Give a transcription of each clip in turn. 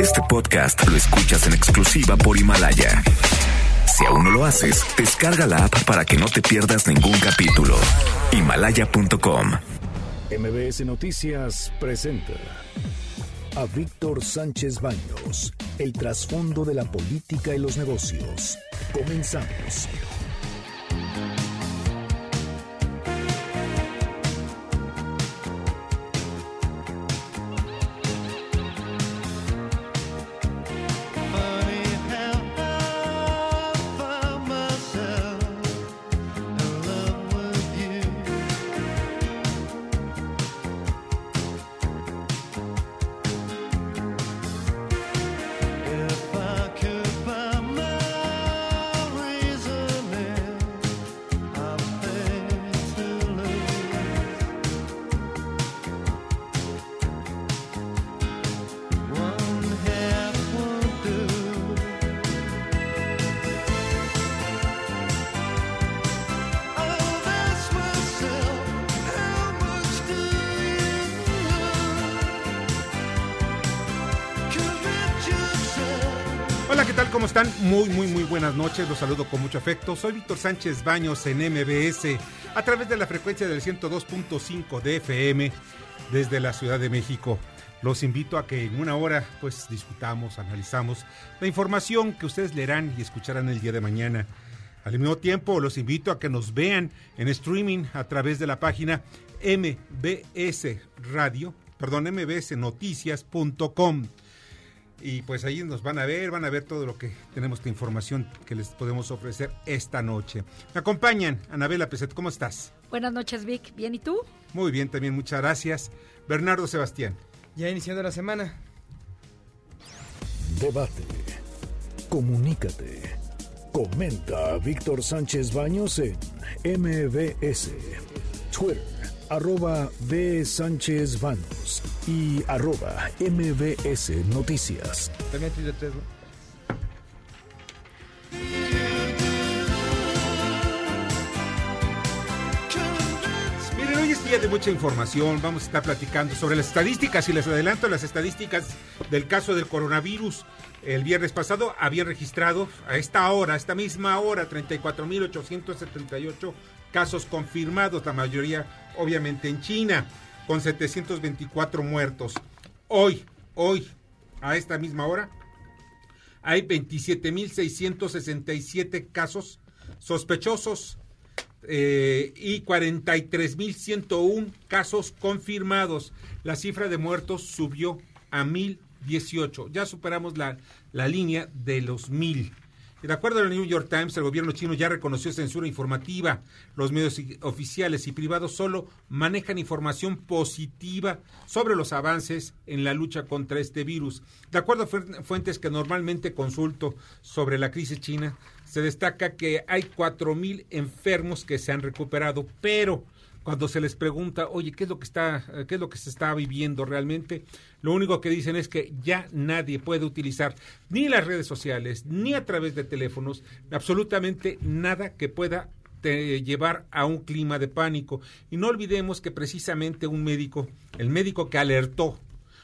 Este podcast lo escuchas en exclusiva por Himalaya. Si aún no lo haces, descarga la app para que no te pierdas ningún capítulo. Himalaya.com. MBS Noticias presenta a Víctor Sánchez Baños, el trasfondo de la política y los negocios. Comenzamos. Noches. Los saludo con mucho afecto. Soy Víctor Sánchez Baños en MBS a través de la frecuencia del 102.5 de FM desde la Ciudad de México. Los invito a que en una hora pues discutamos, analizamos la información que ustedes leerán y escucharán el día de mañana. Al mismo tiempo, los invito a que nos vean en streaming a través de la página MBS Radio, perdón, mbsnoticias.com. Y pues ahí nos van a ver, van a ver todo lo que tenemos de información que les podemos ofrecer esta noche. Me acompañan, Anabela Peset, ¿cómo estás? Buenas noches, Vic. ¿Bien y tú? Muy bien, también muchas gracias. Bernardo Sebastián. Ya iniciando la semana. Debate. Comunícate. Comenta a Víctor Sánchez Baños en MBS. Twitter, arroba B. Sánchez Baños y arroba MBS Noticias. También Twitter 3, ¿no? Miren, hoy es día de mucha información. Vamos a estar platicando sobre las estadísticas y les adelanto las estadísticas del caso del coronavirus. El viernes pasado habían registrado a esta hora, a esta misma hora, 34.878 casos confirmados, la mayoría obviamente en China, con 724 muertos. Hoy, hoy, a esta misma hora, hay 27.667 casos sospechosos eh, y 43.101 casos confirmados. La cifra de muertos subió a 1.018. Ya superamos la, la línea de los 1.000. De acuerdo al New York Times, el gobierno chino ya reconoció censura informativa. Los medios oficiales y privados solo manejan información positiva sobre los avances en la lucha contra este virus. De acuerdo a fuentes que normalmente consulto sobre la crisis china, se destaca que hay 4.000 enfermos que se han recuperado, pero cuando se les pregunta, oye, ¿qué es lo que está, qué es lo que se está viviendo realmente? Lo único que dicen es que ya nadie puede utilizar ni las redes sociales, ni a través de teléfonos, absolutamente nada que pueda llevar a un clima de pánico. Y no olvidemos que precisamente un médico, el médico que alertó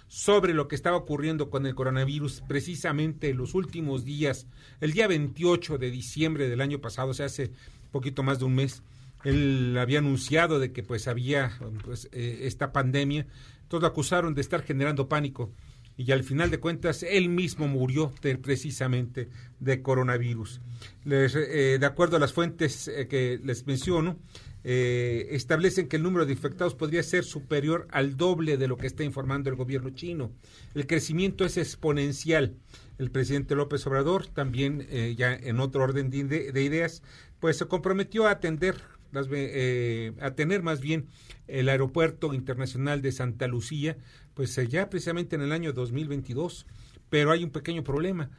sobre lo que estaba ocurriendo con el coronavirus precisamente en los últimos días, el día 28 de diciembre del año pasado, o sea, hace poquito más de un mes, él había anunciado de que pues había pues, eh, esta pandemia, todos lo acusaron de estar generando pánico y al final de cuentas él mismo murió de, precisamente de coronavirus. Les, eh, de acuerdo a las fuentes eh, que les menciono, eh, establecen que el número de infectados podría ser superior al doble de lo que está informando el gobierno chino. El crecimiento es exponencial. El presidente López Obrador, también ya en otro orden de, de, ideas, pues se comprometió a atender las, eh, a tener más bien el aeropuerto internacional de Santa Lucía, pues eh, ya precisamente en el año 2022. Pero hay un pequeño problema.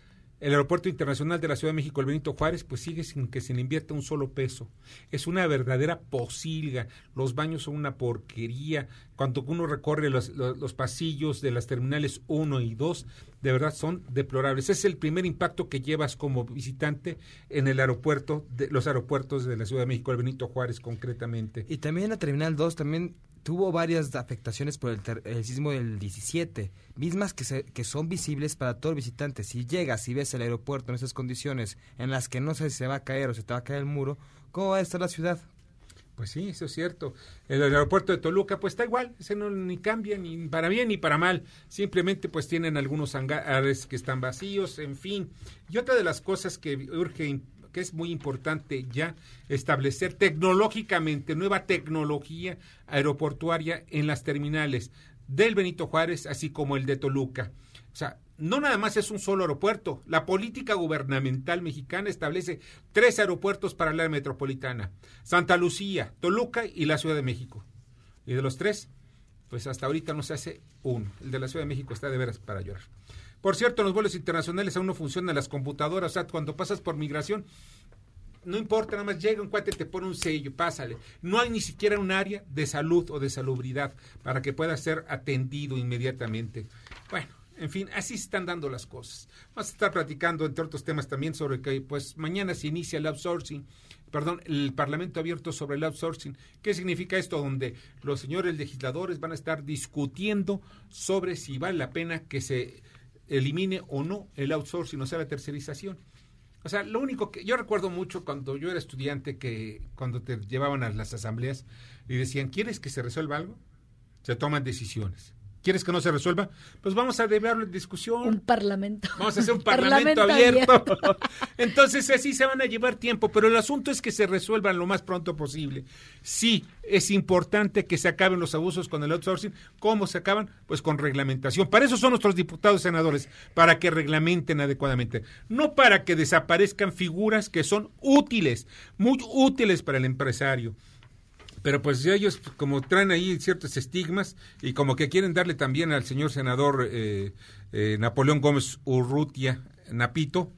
El Aeropuerto Internacional de la Ciudad de México, el Benito Juárez, pues sigue sin que se le invierta un solo peso. Es una verdadera posilga. Los baños son una porquería. Cuando uno recorre los, los, los pasillos de las terminales 1 y 2, de verdad son deplorables. Es el primer impacto que llevas como visitante en el aeropuerto, de los aeropuertos de la Ciudad de México, el Benito Juárez concretamente. Y también la Terminal 2 también tuvo varias afectaciones por el, el sismo del 17, mismas que, se- que son visibles para todo el visitante. Si llegas y ves el aeropuerto en esas condiciones en las que no sé si se va a caer o se te va a caer el muro, ¿cómo va a estar la ciudad? Pues sí, eso es cierto. El aeropuerto de Toluca, pues está igual, ese no ni cambia ni para bien ni para mal. Simplemente pues tienen algunos hangares que están vacíos, en fin. Y otra de las cosas que urge, que es muy importante ya establecer tecnológicamente nueva tecnología aeroportuaria en las terminales del Benito Juárez, así como el de Toluca. O sea, no nada más es un solo aeropuerto. La política gubernamental mexicana establece tres aeropuertos para la metropolitana. Santa Lucía, Toluca y la Ciudad de México. Y de los tres, pues hasta ahorita no se hace uno. El de la Ciudad de México está de veras para llorar. Por cierto, en los vuelos internacionales aún no funcionan las computadoras. O sea, cuando pasas por migración, no importa, nada más llega un cuate, te pone un sello, pásale. No hay ni siquiera un área de salud o de salubridad para que pueda ser atendido inmediatamente. Bueno, en fin, así se están dando las cosas. Vamos a estar platicando, entre otros temas, también sobre que pues mañana se inicia el outsourcing, perdón, el Parlamento abierto sobre el outsourcing. ¿Qué significa esto? Donde los señores legisladores van a estar discutiendo sobre si vale la pena que se elimine o no el outsourcing, o sea, la tercerización. O sea, lo único que yo recuerdo mucho cuando yo era estudiante que cuando te llevaban a las asambleas y decían, ¿quieres que se resuelva algo? Se toman decisiones. ¿Quieres que no se resuelva? Pues vamos a deberlo en discusión. Un parlamento. Vamos a hacer un parlamento, abierto. Entonces así se van a llevar tiempo, pero el asunto es que se resuelvan lo más pronto posible. Sí, es importante que se acaben los abusos con el outsourcing. ¿Cómo se acaban? Pues con reglamentación. Para eso son nuestros diputados y senadores, para que reglamenten adecuadamente. No para que desaparezcan figuras que son útiles, muy útiles para el empresario pero pues ellos como traen ahí ciertos estigmas y como que quieren darle también al señor senador eh, eh, Napoleón Gómez Urrutia Napito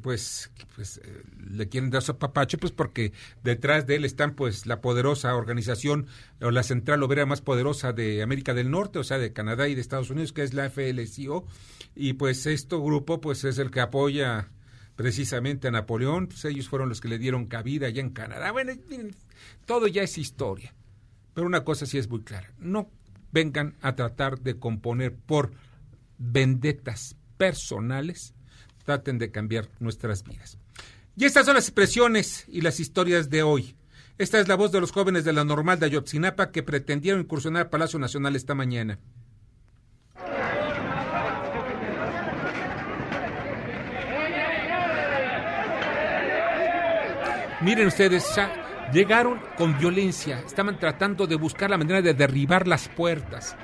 pues, pues eh, le quieren dar su papacho pues porque detrás de él están pues la poderosa organización o la central obrera más poderosa de América del Norte o sea de Canadá y de Estados Unidos que es la FLCO y pues este grupo pues es el que apoya precisamente a Napoleón, pues ellos fueron los que le dieron cabida allá en Canadá. Bueno, todo ya es historia. Pero una cosa sí es muy clara, no vengan a tratar de componer por vendetas personales, traten de cambiar nuestras vidas. Y estas son las expresiones y las historias de hoy. Esta es la voz de los jóvenes de la normal de Ayotzinapa que pretendieron incursionar al Palacio Nacional esta mañana. Miren ustedes, ya llegaron con violencia, estaban tratando de buscar la manera de derribar las puertas.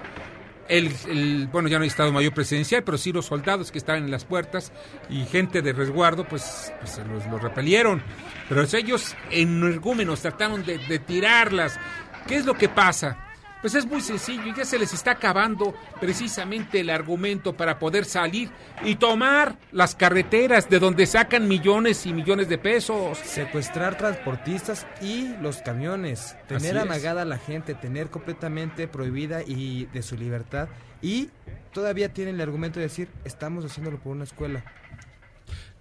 El, bueno, ya no hay Estado Mayor Presidencial, pero sí los soldados que estaban en las puertas y gente de resguardo, pues, pues los, los, repelieron. Pero ellos, energúmenos, trataron de tirarlas. ¿Qué es lo que pasa? Pues es muy sencillo, ya se les está acabando precisamente el argumento para poder salir y tomar las carreteras de donde sacan millones y millones de pesos. Secuestrar transportistas y los camiones, tener amagada a la gente, tener completamente prohibida y de su libertad y todavía tienen el argumento de decir, estamos haciéndolo por una escuela.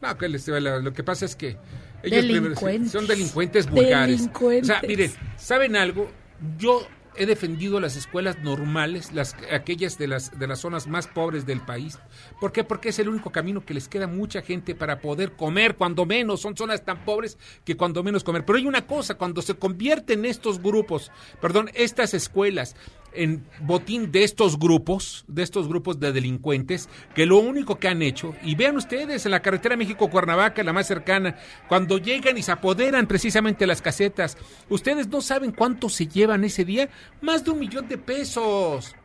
No, que les, lo que pasa es que ellos delincuentes. son delincuentes vulgares. Delincuentes. O sea, miren, ¿saben algo? Yo he defendido las escuelas normales, las aquellas de las de las zonas más pobres del país. ¿Por qué? Porque es el único camino que les queda mucha gente para poder comer, cuando menos. Son zonas tan pobres que cuando menos comer. Pero hay una cosa, cuando se convierten estos grupos, perdón, estas escuelas en botín de estos grupos, de estos grupos de delincuentes, que lo único que han hecho, y vean ustedes en la carretera México-Cuernavaca, la más cercana, cuando llegan y se apoderan precisamente las casetas, ustedes no saben cuánto se llevan ese día, más de un millón de pesos.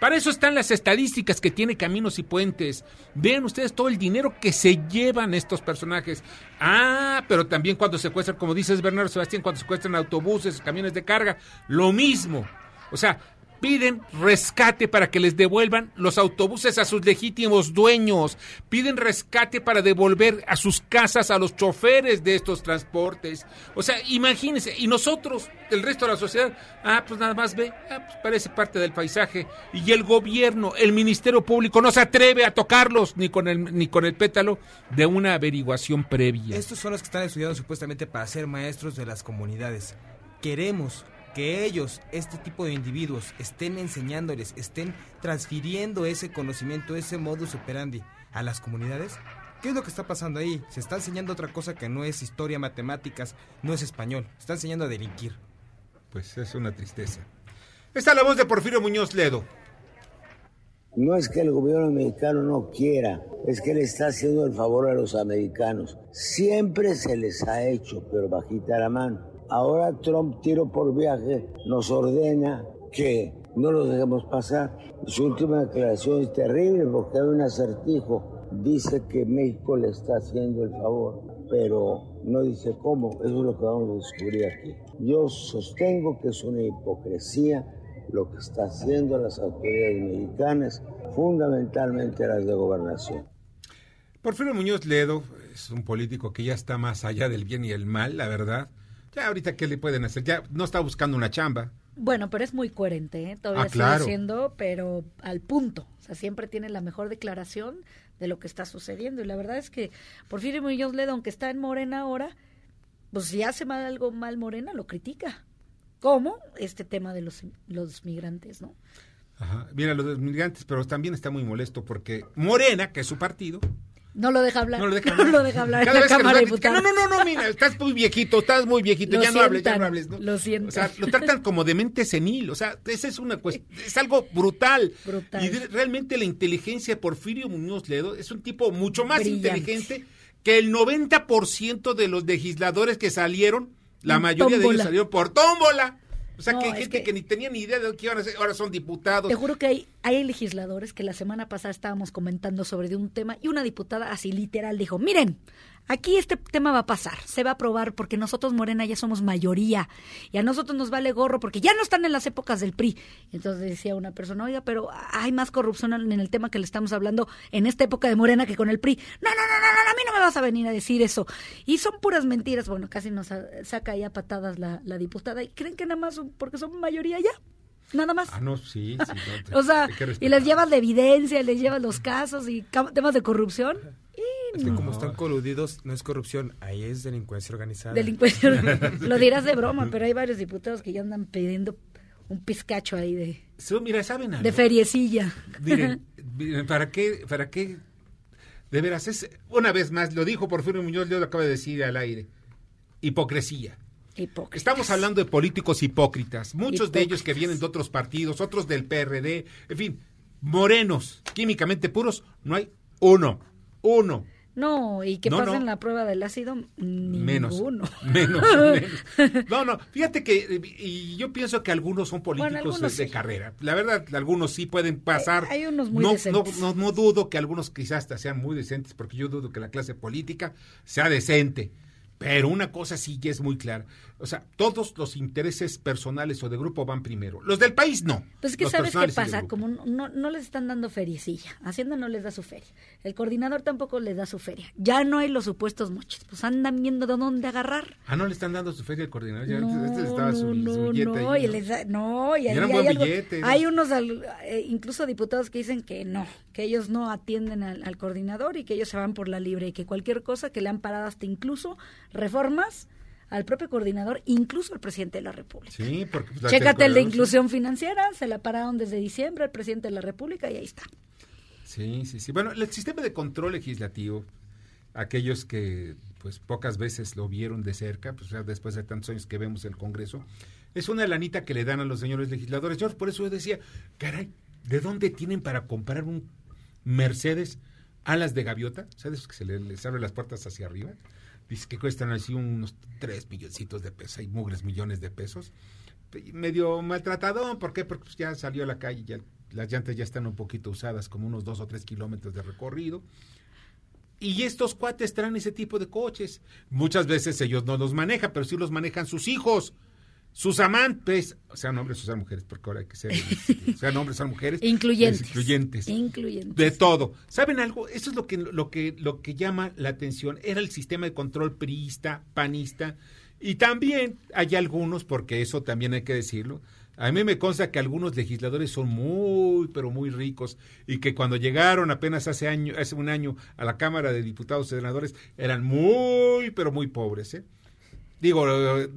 Para eso están las estadísticas que tiene Caminos y Puentes. Vean ustedes todo el dinero que se llevan estos personajes. Ah, pero también cuando secuestran, como dices Bernardo Sebastián, cuando secuestran autobuses, camiones de carga, lo mismo. O sea, piden rescate para que les devuelvan los autobuses a sus legítimos dueños, piden rescate para devolver a sus casas a los choferes de estos transportes. O sea, imagínense, y nosotros, el resto de la sociedad, ah, pues nada más ve, ah, pues parece parte del paisaje, y el gobierno, el Ministerio Público no se atreve a tocarlos ni con el, ni con el pétalo de una averiguación previa. Estos son los que están estudiando supuestamente para ser maestros de las comunidades. Queremos que ellos, este tipo de individuos, estén enseñándoles, estén transfiriendo ese conocimiento, ese modus operandi a las comunidades? ¿Qué es lo que está pasando ahí? Se está enseñando otra cosa que no es historia, matemáticas, no es español. Se está enseñando a delinquir. Pues es una tristeza. Está la voz de Porfirio Muñoz Ledo. No es que el gobierno mexicano no quiera, es que le está haciendo el favor a los americanos. Siempre se les ha hecho, pero bajita la mano. Ahora Trump, tiro por viaje, nos ordena que no los dejemos pasar. Su última declaración es terrible porque hay un acertijo. Dice que México le está haciendo el favor, pero no dice cómo. Eso es lo que vamos a descubrir aquí. Yo sostengo que es una hipocresía lo que está haciendo las autoridades mexicanas, fundamentalmente las de gobernación. Porfirio Muñoz Ledo es un político que ya está más allá del bien y el mal, la verdad. Ya ahorita, ¿qué le pueden hacer? Ya no está buscando una chamba. Bueno, pero es muy coherente, ¿eh? todavía Ah, claro. sigue siendo, pero al punto. O sea, siempre tiene la mejor declaración de lo que está sucediendo. Y la verdad es que Porfirio Muñoz Ledo, aunque está en Morena ahora, pues si hace mal algo mal Morena, lo critica. ¿Cómo? Este tema de los, los migrantes, ¿no? Ajá. Mira, los migrantes, pero también está muy molesto porque Morena, que es su partido, No lo deja hablar. no lo deja No hablar. lo deja hablar Cada en la vez que Cámara. No, no, no, no, mira, estás muy viejito, estás muy viejito, Lo ya no hables, ya no hables. ¿no? lo sientan. O sea, lo tratan como de mente senil, o sea, esa es una cuestión, es algo brutal. Brutal. Y de- realmente la inteligencia de Porfirio Muñoz Ledo es un tipo mucho más Brillante. inteligente que el 90% de los legisladores que salieron, la mayoría de ellos salieron por tómbola. O sea, No, que es gente que- que... ni tenía ni idea de lo que iban a hacer, ahora son diputados. Te juro que hay, hay legisladores que la semana pasada estábamos comentando sobre de un tema y una diputada así literal dijo, miren, aquí este tema va a pasar, se va a aprobar porque nosotros Morena ya somos mayoría y a nosotros nos vale gorro porque ya no están en las épocas del PRI. Entonces decía una persona, oiga, pero hay más corrupción en el tema que le estamos hablando en esta época de Morena que con el PRI. No, no, no, no, no, a mí no me vas a venir a decir eso. Y son puras mentiras. Bueno, casi nos sa- saca ahí a patadas la, la diputada y creen que nada más porque son mayoría ya. Nada más. Ah, no, sí, sí. no, te- O sea, y les llevas la evidencia, les llevas los casos y temas de corrupción. Es que como están coludidos, no es corrupción, ahí es delincuencia organizada. Delincuencia. Lo dirás de broma, pero hay varios diputados que ya andan pidiendo un pizcacho ahí de, Sí, mira, ¿saben algo? de feriecilla. Miren, miren, ¿para qué, para qué? De veras, es, una vez más, lo dijo Porfirio Muñoz, yo lo acabo de decir al aire. Hipocresía. Hipócritas. Estamos hablando de políticos hipócritas, muchos de ellos que vienen de otros partidos, otros del PRD, en fin, morenos, químicamente puros, no hay uno, uno, No, y que No, pasen no. la prueba del ácido, menos, ninguno. menos, menos. No, no, fíjate que, y yo pienso que algunos son políticos algunos de, sí. carrera. La verdad, algunos sí pueden pasar. Hay- hay unos muy no, decentes. No, no, no dudo que algunos quizás hasta sean muy decentes, porque yo dudo que la clase política sea decente. Pero una cosa sí ya es muy clara. O sea, todos los intereses personales o de grupo van primero. Los del país no. Pues es que Los sabes qué pasa, como no, no les están dando feriecilla, Hacienda no les da su feria, el coordinador tampoco les da su feria, ya no hay los supuestos moches, pues andan viendo de dónde agarrar. Ah, no le están dando su feria al coordinador. Ya No, antes estaba su, no, su billete no, ahí, y ¿no? les da- no, y Y hay unos, al- eh, incluso diputados que dicen que no, que ellos no atienden al, al coordinador y que ellos se van por la libre y que cualquier cosa que le han parado hasta incluso reformas al propio coordinador, incluso al presidente de la República. Sí, porque... pues, la Chécate el de inclusión financiera, se la pararon desde diciembre al presidente de la República y ahí está. Sí, sí, sí. Bueno, el sistema de control legislativo, aquellos que pues pocas veces lo vieron de cerca, pues ya después de tantos años que vemos el Congreso, es una lanita que le dan a los señores legisladores. Yo por eso yo decía, caray, ¿de dónde tienen para comprar un Mercedes alas de gaviota? ¿Sabes que se le- les abre las puertas hacia arriba? Dice que cuestan así unos tres milloncitos de pesos, hay mugres millones de pesos. Medio maltratado, ¿por qué? Porque pues, ya salió a la calle, ya las llantas ya están un poquito usadas, como unos dos o tres kilómetros de recorrido. Y estos cuates traen ese tipo de coches. Muchas veces ellos no los manejan, pero sí los manejan sus hijos, sus amantes, sean hombres o sean mujeres, porque ahora hay que ser, sean hombres o sean mujeres. Incluyentes. es, incluyentes. Incluyentes. De todo. ¿Saben algo? Eso es lo que, lo que, lo que llama la atención. Era el sistema de control priista, panista. Y también hay algunos, porque eso también hay que decirlo. A mí me consta que algunos legisladores son muy, pero muy ricos y que cuando llegaron apenas hace año, hace un año a la Cámara de Diputados y Senadores eran muy, pero muy pobres. ¿eh? Digo,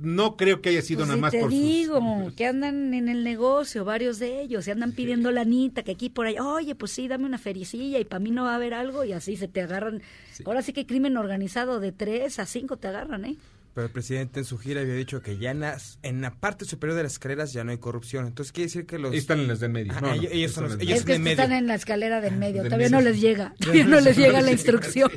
no creo que haya sido Pues nada sí más te por sus- digo, que andan en el negocio, varios de ellos, y andan pidiendo lanita, que aquí por ahí, oye, pues sí, dame una fericilla y para mí no va a haber algo, y así se te agarran. Ahora sí que crimen organizado de tres a cinco te agarran, ¿eh? Pero el presidente en su gira había dicho que ya en la, en la parte superior de las escaleras ya no hay corrupción. Entonces quiere decir que los... Están en las del medio. No, no, ellos- son los- es que en están medio. en la escalera del medio, Del todavía medio. no les llega, todavía no les llega la instrucción.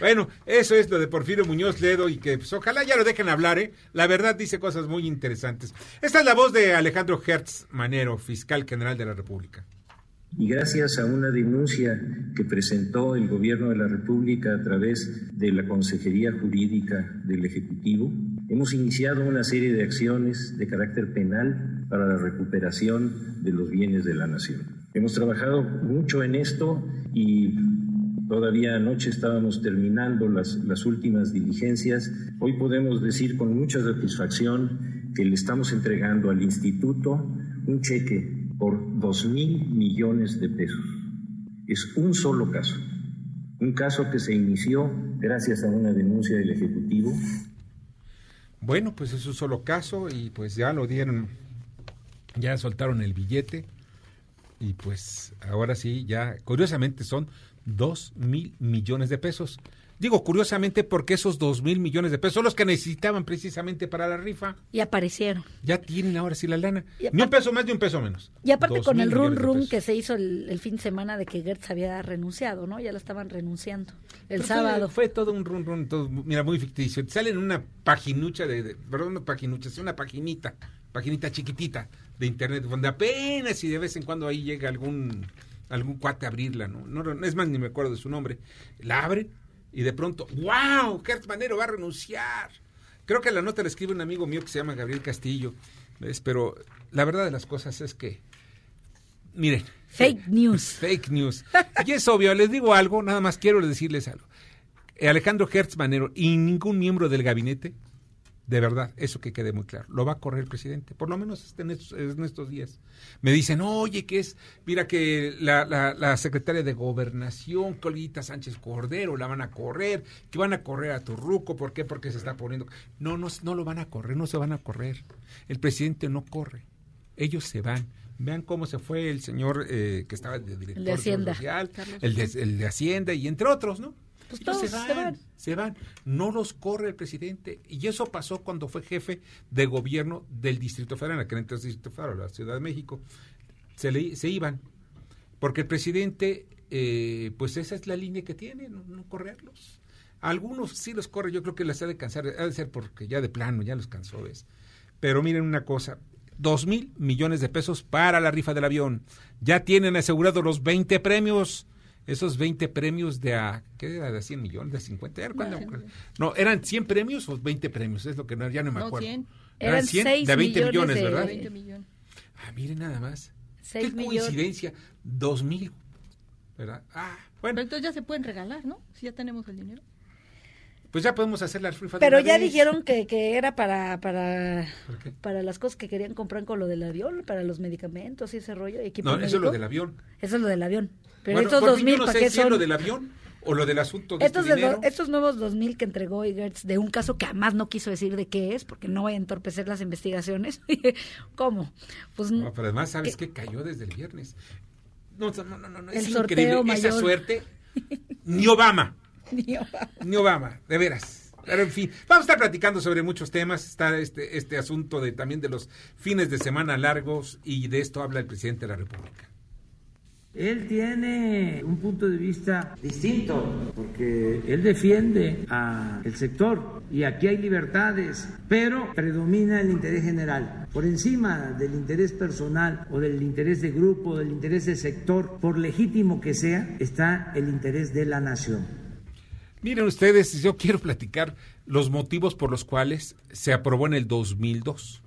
Bueno, eso es lo de Porfirio Muñoz Ledo y que pues, ojalá ya lo dejen hablar, ¿eh? La verdad dice cosas muy interesantes. Esta es la voz de Alejandro Hertz Manero, fiscal general de la República. Y gracias a una denuncia que presentó el Gobierno de la República a través de la Consejería Jurídica del Ejecutivo, hemos iniciado una serie de acciones de carácter penal para la recuperación de los bienes de la nación. Hemos trabajado mucho en esto y todavía anoche estábamos terminando las, las últimas diligencias. Hoy podemos decir con mucha satisfacción que le estamos entregando al instituto un cheque por dos mil millones de pesos. Es un solo caso, un caso que se inició gracias a una denuncia del Ejecutivo Bueno, pues es un solo caso y pues ya lo dieron, ya soltaron el billete y pues ahora sí, ya curiosamente son dos mil millones de pesos. Digo curiosamente porque esos dos mil millones de pesos son los que necesitaban precisamente para la rifa. Y aparecieron. Ya tienen ahora sí la lana. Ni un peso más ni un peso menos. Y aparte Dos con el run run que se hizo el, el fin de semana de que Gertz había renunciado, ¿no? Ya lo estaban renunciando. El Pero sábado. Fue, todo un run run, todo, mira, muy ficticio. Te Sale en una paginucha de, de- perdón, no paginucha, es una paginita, paginita chiquitita de internet, donde apenas y de vez en cuando ahí llega algún algún cuate a abrirla, ¿no? no, no, es más, ni me acuerdo de su nombre. La abre y de pronto, ¡wow! Gertz Manero va a renunciar. Creo que la nota la escribe un amigo mío que se llama Gabriel Castillo, ¿ves? Pero la verdad de las cosas es que, miren, Fake news. Fake news. Y es obvio, les digo algo, nada más quiero decirles algo. Alejandro Hertz Manero y ningún miembro del gabinete, de verdad, eso que quede muy claro, lo va a correr el presidente, por lo menos en estos, en estos días. Me dicen, oye, que es, mira que la, la, la secretaria de Gobernación, Colita Sánchez Cordero, la van a correr, que van a correr a Turruco, ¿por qué? Porque se está poniendo... No, no, no lo van a correr, no se van a correr. El presidente no corre, ellos se van. Vean cómo se fue el señor eh, que estaba de director El de Hacienda. Social, el de, el de Hacienda y entre otros, ¿no? Pues todos se, van, se van. se van. No los corre el presidente. Y eso pasó cuando fue jefe de gobierno del Distrito Federal, en aquel entonces Distrito Federal, la Ciudad de México. Se, le, se iban. Porque el presidente, eh, pues esa es la línea que tiene, no, no correrlos. Algunos sí los corre, yo creo que les ha de cansar, ha de ser porque ya de plano, ya los cansó, ¿ves? Pero miren una cosa, dos mil millones de pesos para la rifa del avión. Ya tienen asegurados los 20 premios. Esos 20 premios de a, ¿qué era? ¿De 100 millones? ¿De 50? ¿Era cuándo? No, ¿eran 100 premios o 20 premios? Es lo que no, ya no me No, acuerdo. 100. Eran 100 seis de 20 millones, millones de- ¿verdad? 20 millones. Ah, miren nada más. Seis Qué millones. coincidencia. 2 mil. ¿Verdad? Ah, Pero bueno, entonces ya se pueden regalar, ¿no? Si ya tenemos el dinero. pues ya podemos hacer la rifa de Pero ya vez. dijeron que, que era para, para, para las cosas que querían comprar con lo del avión, para los medicamentos y ese rollo. Equipo No, eso es médico. lo del avión. Eso es lo del avión. Pero Bueno, estos dos mil, no ¿para qué son? lo del avión o lo del asunto de Estos, este de estos nuevos 2000 que entregó Gertz de un caso que además no quiso decir de qué es, porque no vaya a entorpecer las investigaciones. ¿Cómo? Pues No, pero además, ¿sabes qué? Cayó desde el viernes. No, no, no, no, es increíble. Esa mayor. suerte, ni Obama, Dios. ni Obama, de veras. Pero en fin, vamos a estar platicando sobre muchos temas. Está este, este asunto de también de los fines de semana largos y de esto habla el presidente de la República. Él tiene un punto de vista distinto, porque él defiende al sector y aquí hay libertades, pero predomina el interés general. Por encima del interés personal o del interés de grupo, del interés de sector, por legítimo que sea, está el interés de la nación. Miren ustedes, yo quiero platicar los motivos por los cuales se aprobó en el 2002.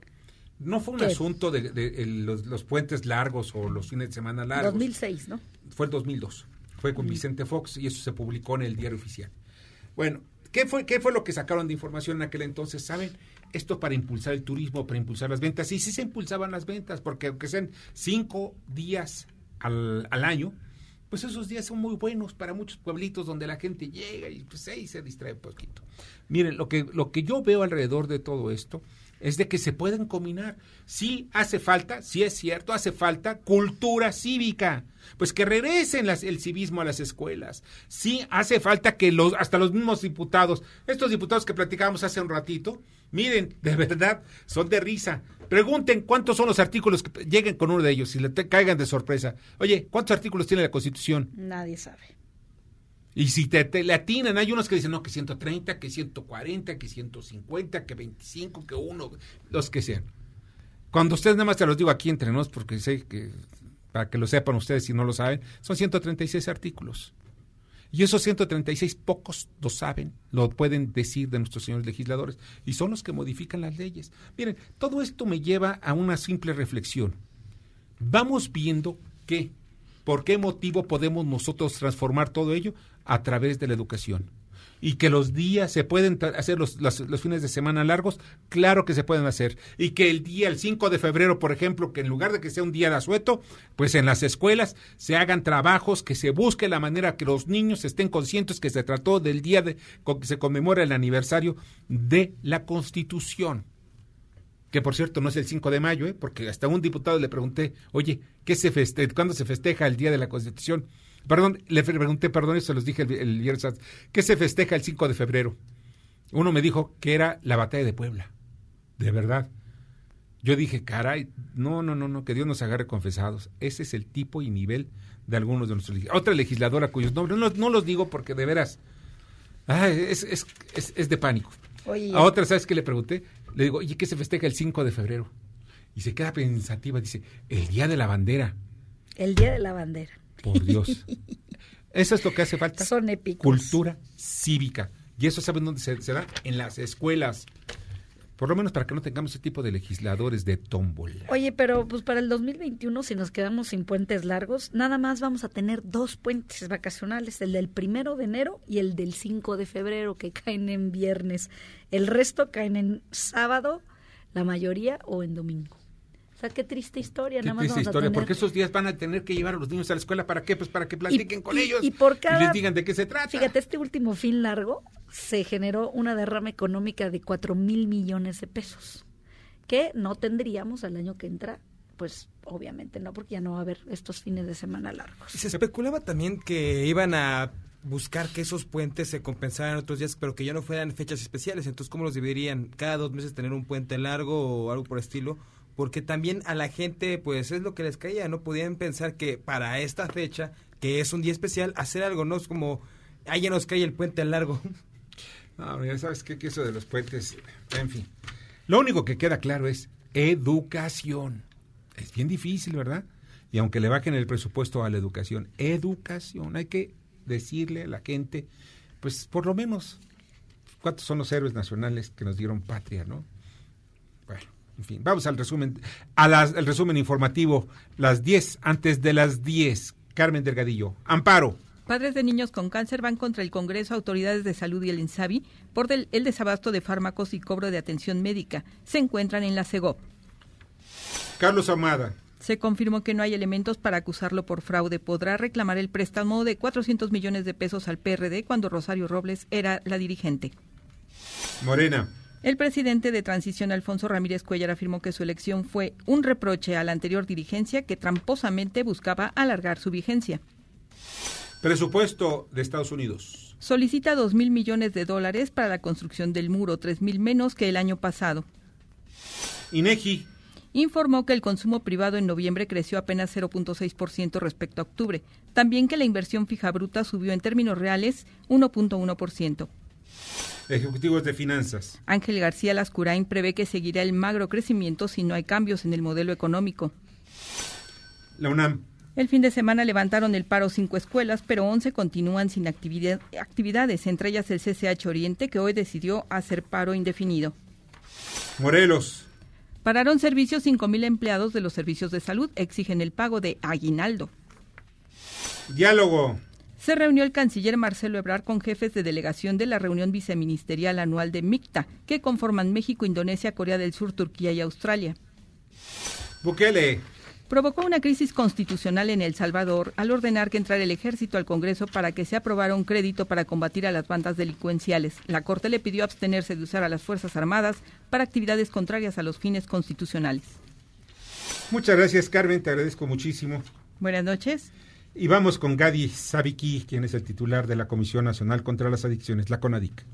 No fue un ¿Qué? asunto de, los, los puentes largos o los fines de semana largos. 2006, ¿no? Fue el 2002. Fue con Vicente Fox y eso se publicó en el diario oficial. Bueno, ¿qué fue, ¿qué fue lo que sacaron de información en aquel entonces? ¿Saben? Esto para impulsar el turismo, para impulsar las ventas. Y sí se impulsaban las ventas, porque aunque sean cinco días al, al año, pues esos días son muy buenos para muchos pueblitos donde la gente llega y pues ahí se distrae un poquito. Miren, lo que, lo que yo veo alrededor de todo esto es de que se pueden combinar. Sí hace falta, sí es cierto, hace falta cultura cívica. Pues que regresen el civismo a las escuelas. Sí hace falta que los, hasta los mismos diputados, estos diputados que platicábamos hace un ratito, miren, de verdad, son de risa. Pregunten cuántos son los artículos que lleguen con uno de ellos y le te- caigan de sorpresa. Oye, ¿cuántos artículos tiene la Constitución? Nadie sabe. Y si te, te le atinan, hay unos que dicen, no, que 130, que 140, que 150, que 25, que uno, los que sean. Cuando ustedes nada más te los digo aquí entre nos, porque sé que, para que lo sepan ustedes si no lo saben, son 136 artículos. Y esos 136 pocos lo saben, lo pueden decir de nuestros señores legisladores, y son los que modifican las leyes. Miren, todo esto me lleva a una simple reflexión. Vamos viendo que, por qué motivo podemos nosotros transformar todo ello a través de la educación. Y que los días se pueden hacer los, los- los fines de semana largos, claro que se pueden hacer. Y que el día, el 5 de febrero, por ejemplo, que en lugar de que sea un día de asueto, pues en las escuelas se hagan trabajos, que se busque la manera que los niños estén conscientes que se trató del día de, con que se conmemora el aniversario de la Constitución que por cierto no es el 5 de mayo, ¿eh? porque hasta un diputado le pregunté, oye, ¿qué se feste ¿cuándo se festeja el Día de la Constitución? Perdón, le pregunté, perdón, eso se los dije el, el viernes, ¿qué se festeja el 5 de febrero? Uno me dijo que era la batalla de Puebla, de verdad. Yo dije, caray, no, no, no, no, que Dios nos agarre confesados. Ese es el tipo y nivel de algunos de nuestros legisladores. Otra legisladora cuyos nombres no, no los digo porque de veras, ay, es, es, es, es de pánico. Oye, A otra, ¿sabes qué le pregunté? Le digo, oye, ¿qué se festeja el 5 de febrero? Y se queda pensativa, dice, el Día de la Bandera. el Día de la Bandera. Por Dios. Eso es lo que hace falta. Son épicos. Cultura cívica. Y eso, ¿saben dónde se, se da? En las escuelas. Por lo menos para que no tengamos ese tipo de legisladores de tómbola. Oye, pero pues para el 2021, si nos quedamos sin puentes largos, nada más vamos a tener dos puentes vacacionales, el del primero de enero y el del 5 de febrero, que caen en viernes. El resto caen en sábado, la mayoría, o en domingo. O sea, qué triste historia. Qué nada más triste vamos a historia, tener- porque esos días van a tener que llevar a los niños a la escuela. ¿Para qué? Pues para que platiquen con y- ellos y por cada- les digan de qué se trata. Fíjate, este último fin largo se generó una derrama económica de cuatro mil millones de pesos, que no tendríamos al año que entra, pues obviamente no, porque ya no va a haber estos fines de semana largos. Y se especulaba también que iban a buscar que esos puentes se compensaran otros días, pero que ya no fueran fechas especiales. Entonces, ¿cómo los dividirían? ¿Cada dos meses tener un puente largo o algo por el estilo? Porque también a la gente, pues es lo que les caía, ¿no? Podían pensar que para esta fecha, que es un día especial, hacer algo, ¿no? Es como, ah, ya nos cae el puente largo. No, ya sabes qué, que eso de los puentes, en fin. Lo único que queda claro es educación. Es bien difícil, ¿verdad? Y aunque le bajen el presupuesto a la educación, educación. Hay que decirle a la gente, pues por lo menos, ¿cuántos son los héroes nacionales que nos dieron patria, no? Bueno, en fin, vamos al resumen, a las- al resumen informativo, las 10, antes de las 10. Carmen Delgadillo. Amparo. Padres de niños con cáncer van contra el Congreso, autoridades de salud y el INSABI por del- el desabasto de fármacos y cobro de atención médica. Se encuentran en la CEGOP. Carlos Amada. Se confirmó que no hay elementos para acusarlo por fraude. Podrá reclamar el préstamo de 400 millones de pesos al PRD cuando Rosario Robles era la dirigente. Morena. El presidente de transición, Alfonso Ramírez Cuellar, afirmó que su elección fue un reproche a la anterior dirigencia que tramposamente buscaba alargar su vigencia. Presupuesto de Estados Unidos. Solicita 2 mil millones de dólares para la construcción del muro, 3 mil menos que el año pasado. INEGI. Informó que el consumo privado en noviembre creció apenas 0.6% respecto a octubre. También que la inversión fija bruta subió en términos reales 1.1%. Ejecutivos de Finanzas. Ángel García Lascurain prevé que seguirá el magro crecimiento si no hay cambios en el modelo económico. La UNAM. El fin de semana levantaron el paro cinco escuelas, pero 11 continúan sin actividad- actividades, entre ellas el CCH Oriente, que hoy decidió hacer paro indefinido. Morelos. Pararon servicios 5.000 empleados de los servicios de salud, exigen el pago de aguinaldo. Diálogo. Se reunió el canciller Marcelo Ebrard con jefes de delegación de la reunión viceministerial anual de MICTA, que conforman México, Indonesia, Corea del Sur, Turquía y Australia. Bukele. provocó una crisis constitucional en El Salvador al ordenar que entrara el ejército al Congreso para que se aprobara un crédito para combatir a las bandas delincuenciales. La Corte le pidió abstenerse de usar a las Fuerzas Armadas para actividades contrarias a los fines constitucionales. Muchas gracias, Carmen, te agradezco muchísimo. Buenas noches. Y vamos con Gadi Sabiki, quien es el titular de la Comisión Nacional contra las Adicciones, la CONADIC.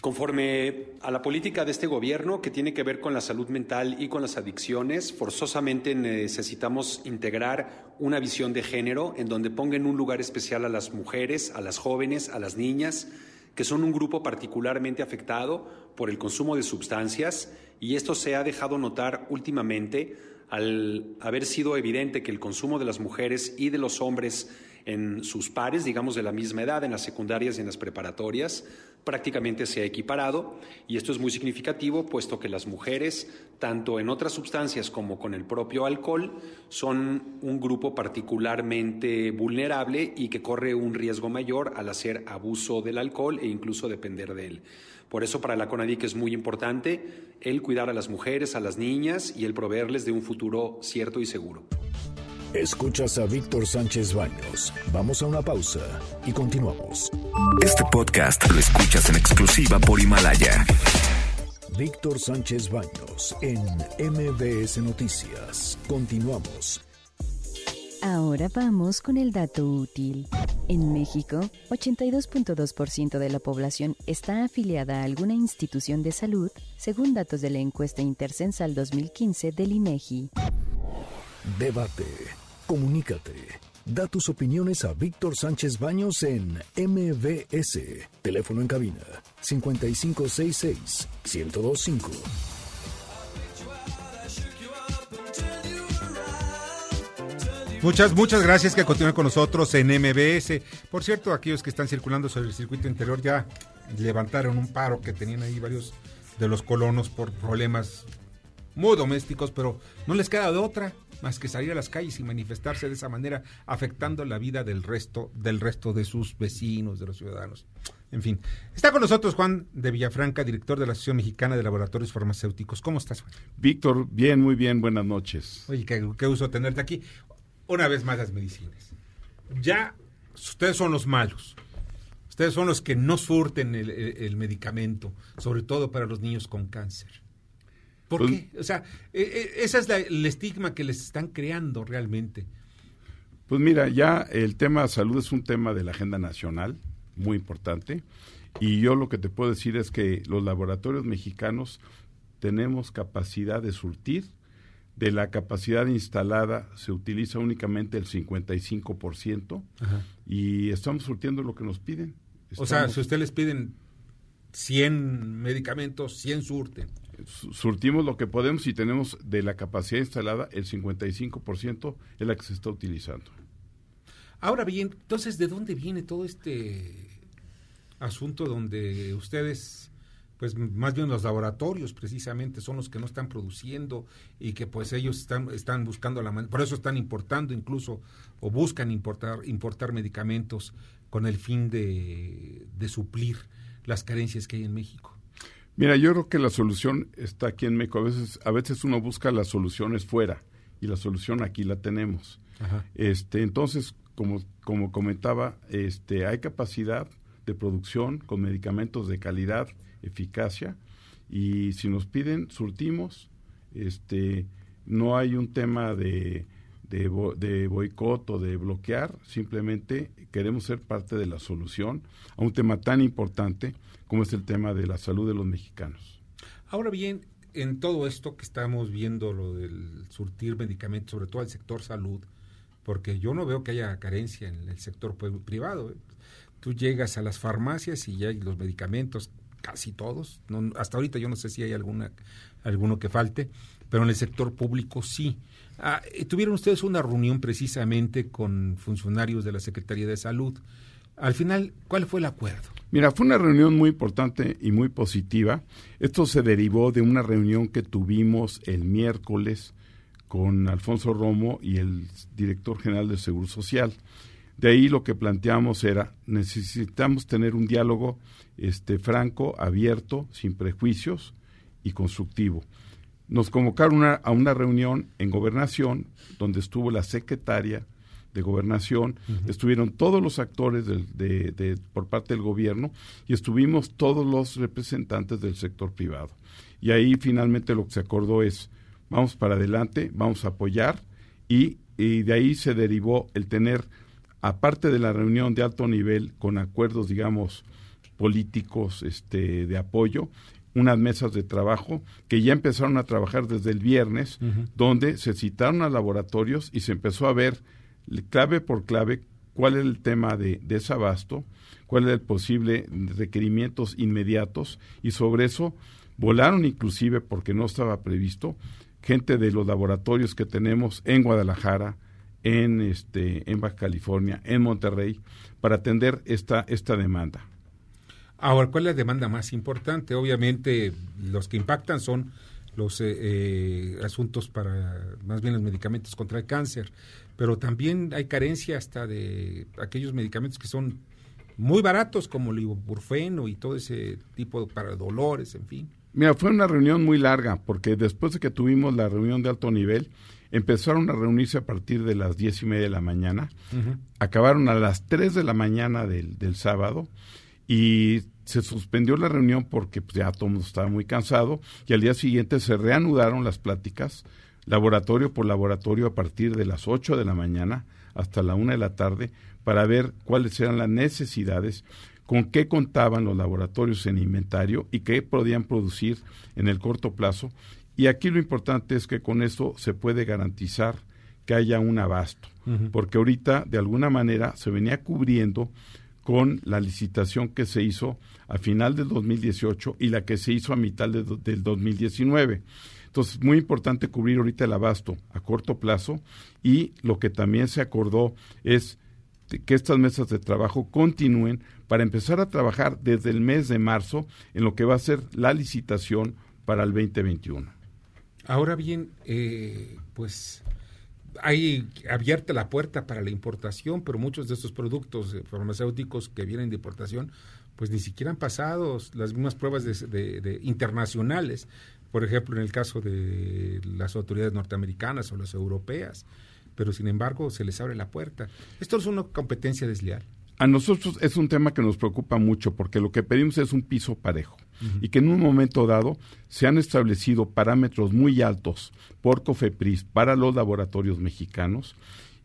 Conforme a la política de este gobierno que tiene que ver con la salud mental y con las adicciones, forzosamente necesitamos integrar una visión de género en donde ponga en un lugar especial a las mujeres, a las jóvenes, a las niñas, que son un grupo particularmente afectado por el consumo de sustancias y esto se ha dejado notar últimamente al haber sido evidente que el consumo de las mujeres y de los hombres en sus pares, digamos de la misma edad, en las secundarias y en las preparatorias, prácticamente se ha equiparado y esto es muy significativo puesto que las mujeres, tanto en otras sustancias como con el propio alcohol, son un grupo particularmente vulnerable y que corre un riesgo mayor al hacer abuso del alcohol e incluso depender de él. Por eso para la CONADIC es muy importante el cuidar a las mujeres, a las niñas y el proveerles de un futuro cierto y seguro. Escuchas a Víctor Sánchez Baños. Vamos a una pausa y continuamos. Este podcast lo escuchas en exclusiva por Himalaya. Víctor Sánchez Baños en MBS Noticias. Continuamos. Ahora vamos con el dato útil. En México, 82.2% de la población está afiliada a alguna institución de salud, según datos de la encuesta Intercensal 2015 del INEGI. Debate Comunícate. Da tus opiniones a Víctor Sánchez Baños en MBS. Teléfono en cabina 5566 1025. Muchas, muchas gracias que continúen con nosotros en MBS. Por cierto, aquellos que están circulando sobre el circuito interior ya levantaron un paro que tenían ahí varios de los colonos por problemas muy domésticos, pero no les queda de otra más que salir a las calles y manifestarse de esa manera, afectando la vida del resto, del resto de sus vecinos, de los ciudadanos. En fin, está con nosotros Juan de Villafranca, director de la Asociación Mexicana de Laboratorios Farmacéuticos. ¿Cómo estás, Juan? Víctor, bien, muy bien, buenas noches. Oye, qué, qué uso tenerte aquí. Una vez más las medicinas. Ya ustedes son los malos. Ustedes son los que no surten el, el, el medicamento, sobre todo para los niños con cáncer. ¿Por pues, qué? O sea, e, e, esa es la, el estigma que les están creando realmente. Pues mira, ya el tema de salud es un tema de la agenda nacional, muy importante. Y yo lo que te puedo decir es que los laboratorios mexicanos tenemos capacidad de surtir. De la capacidad instalada se utiliza únicamente el 55% Ajá. y estamos surtiendo lo que nos piden. Estamos, o sea, si ustedes les piden 100 medicamentos, 100 surten surtimos lo que podemos y tenemos de la capacidad instalada el 55% es la que se está utilizando. Ahora bien, entonces, ¿de dónde viene todo este asunto donde ustedes, pues más bien los laboratorios precisamente son los que no están produciendo y que pues ellos están, están buscando la manera, por eso están importando incluso o buscan importar, importar medicamentos con el fin de, de suplir las carencias que hay en México? Mira, yo creo que la solución está aquí en México. A veces, a veces uno busca las soluciones fuera y la solución aquí la tenemos. Ajá. Este, entonces, como, como comentaba, este, hay capacidad de producción con medicamentos de calidad, eficacia, y si nos piden, surtimos. Este, no hay un tema de, de, boicot o de bloquear, simplemente queremos ser parte de la solución a un tema tan importante como es el tema de la salud de los mexicanos. Ahora bien, en todo esto que estamos viendo, lo del surtir medicamentos, sobre todo al sector salud, porque yo no veo que haya carencia en el sector privado. ¿eh? Tú llegas a las farmacias y ya hay los medicamentos, casi todos. No, hasta ahorita yo no sé si hay alguna, alguno que falte, pero en el sector público sí. Ah, tuvieron ustedes una reunión precisamente con funcionarios de la Secretaría de Salud. Al final, ¿cuál fue el acuerdo? Mira, fue una reunión muy importante y muy positiva. Esto se derivó de una reunión que tuvimos el miércoles con Alfonso Romo y el director general del Seguro Social. De ahí lo que planteamos era, necesitamos tener un diálogo este, franco, abierto, sin prejuicios y constructivo. nos convocaron una- a una reunión en gobernación donde estuvo la secretaria de gobernación, estuvieron todos los actores del- de- de- por parte del gobierno y estuvimos todos los representantes del sector privado. Y ahí finalmente lo que se acordó es, vamos para adelante, vamos a apoyar y, y de ahí se derivó el tener, aparte de la reunión de alto nivel con acuerdos, digamos, políticos este, de apoyo, unas mesas de trabajo que ya empezaron a trabajar desde el viernes, donde se citaron a laboratorios y se empezó a ver clave por clave cuál es el tema de desabasto, cuál es el posible requerimientos inmediatos y sobre eso volaron inclusive porque no estaba previsto gente de los laboratorios que tenemos en Guadalajara, en este en Baja California, en Monterrey para atender esta esta demanda. Ahora, ¿cuál es la demanda más importante? Obviamente, los que impactan son los eh, eh, asuntos para, más bien los medicamentos contra el cáncer, pero también hay carencia hasta de aquellos medicamentos que son muy baratos, como el ibuprofeno y todo ese tipo para dolores, en fin. Mira, fue una reunión muy larga, porque después de que tuvimos la reunión de alto nivel, empezaron a reunirse a partir de las diez y media de la mañana, acabaron a las tres de la mañana del, del sábado y se suspendió la reunión porque pues, ya todo el mundo estaba muy cansado y al día siguiente se reanudaron las pláticas laboratorio por laboratorio a partir de las 8 de la mañana hasta la una de la tarde para ver cuáles eran las necesidades, con qué contaban los laboratorios en inventario y qué podían producir en el corto plazo. Y aquí lo importante es que con esto se puede garantizar que haya un abasto, porque ahorita de alguna manera se venía cubriendo con la licitación que se hizo a final del 2018 y la que se hizo a mitad de do- del 2019. Entonces, muy importante cubrir ahorita el abasto a corto plazo y lo que también se acordó es que estas mesas de trabajo continúen para empezar a trabajar desde el mes de marzo en lo que va a ser la licitación para el 2021. Ahora bien, eh, pues hay abierta la puerta para la importación, pero muchos de estos productos eh, farmacéuticos que vienen de importación, pues ni siquiera han pasado las mismas pruebas de, internacionales. Por ejemplo, en el caso de las autoridades norteamericanas o las europeas, pero sin embargo se les abre la puerta. Esto es una competencia desleal. A nosotros es un tema que nos preocupa mucho porque lo que pedimos es un piso parejo y que en un momento dado se han establecido parámetros muy altos por COFEPRIS para los laboratorios mexicanos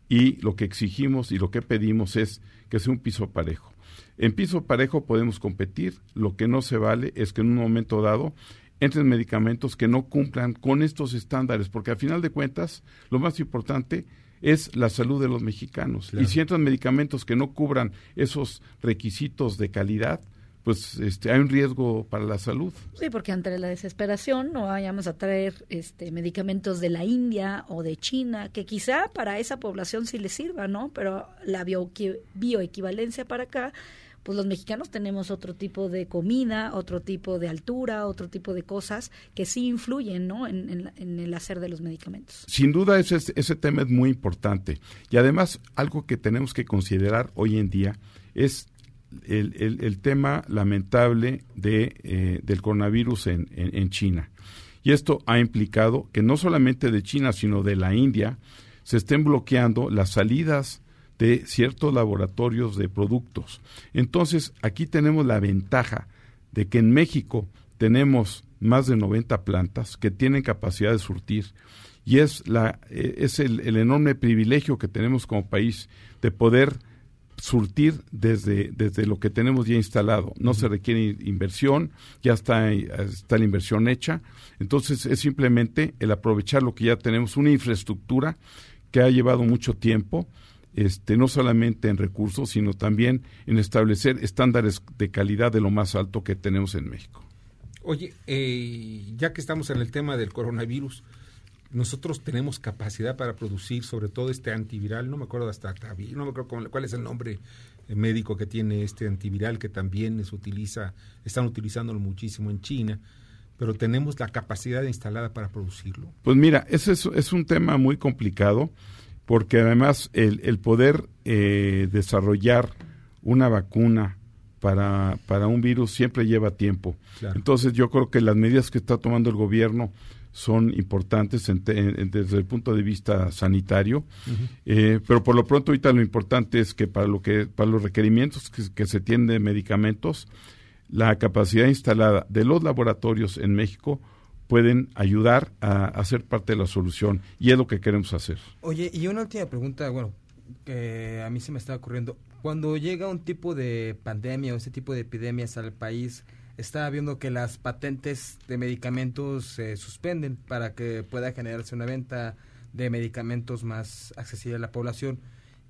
y lo que exigimos y lo que pedimos es que sea un piso parejo. En piso parejo podemos competir, lo que no se vale es que en un momento dado entren medicamentos que no cumplan con estos estándares, porque al final de cuentas lo más importante es la salud de los mexicanos. Claro. Y si entran medicamentos que no cubran esos requisitos de calidad, pues este, hay un riesgo para la salud. Sí, porque ante la desesperación no vayamos a traer este, medicamentos de la India o de China, que quizá para esa población sí les sirva, ¿no? Pero la bioequi- bioequivalencia para acá, pues los mexicanos tenemos otro tipo de comida, otro tipo de altura, otro tipo de cosas que sí influyen, ¿no? En, en en el hacer de los medicamentos. Sin duda ese, ese tema es muy importante. Y además algo que tenemos que considerar hoy en día es el, el- tema lamentable de, eh, del coronavirus en, en- en China. Y esto ha implicado que no solamente de China, sino de la India, se estén bloqueando las salidas de ciertos laboratorios de productos. Entonces, aquí tenemos la ventaja de que en México tenemos más de 90 plantas que tienen capacidad de surtir y es la eh, es el, el enorme privilegio que tenemos como país de poder surtir desde, desde lo que tenemos ya instalado. No se requiere in- inversión, ya está, está la inversión hecha. Entonces es simplemente el aprovechar lo que ya tenemos, una infraestructura que ha llevado mucho tiempo, este, no solamente en recursos, sino también en establecer estándares de calidad de lo más alto que tenemos en México. Oye, eh, ya que estamos en el tema del coronavirus, nosotros tenemos capacidad para producir sobre todo este antiviral, no me acuerdo hasta no me acuerdo cómo- cuál es el nombre eh, médico que tiene este antiviral que también se utiliza, están utilizándolo muchísimo en China, pero tenemos la capacidad instalada para producirlo. Pues mira, ese es, es un tema muy complicado porque además el, el poder eh, desarrollar una vacuna para, para un virus siempre lleva tiempo. Claro. Entonces yo creo que las medidas que está tomando el gobierno son importantes desde el punto de vista sanitario, eh, pero por lo pronto ahorita lo importante es que para lo que para los requerimientos que, se tienen de medicamentos, la capacidad instalada de los laboratorios en México pueden ayudar a, ser parte de la solución y es lo que queremos hacer. Oye, y una última pregunta, bueno, que a mí se me está ocurriendo. Cuando llega un tipo de pandemia o ese tipo de epidemias al país, está viendo que las patentes de medicamentos se suspenden para que pueda generarse una venta de medicamentos más accesible a la población.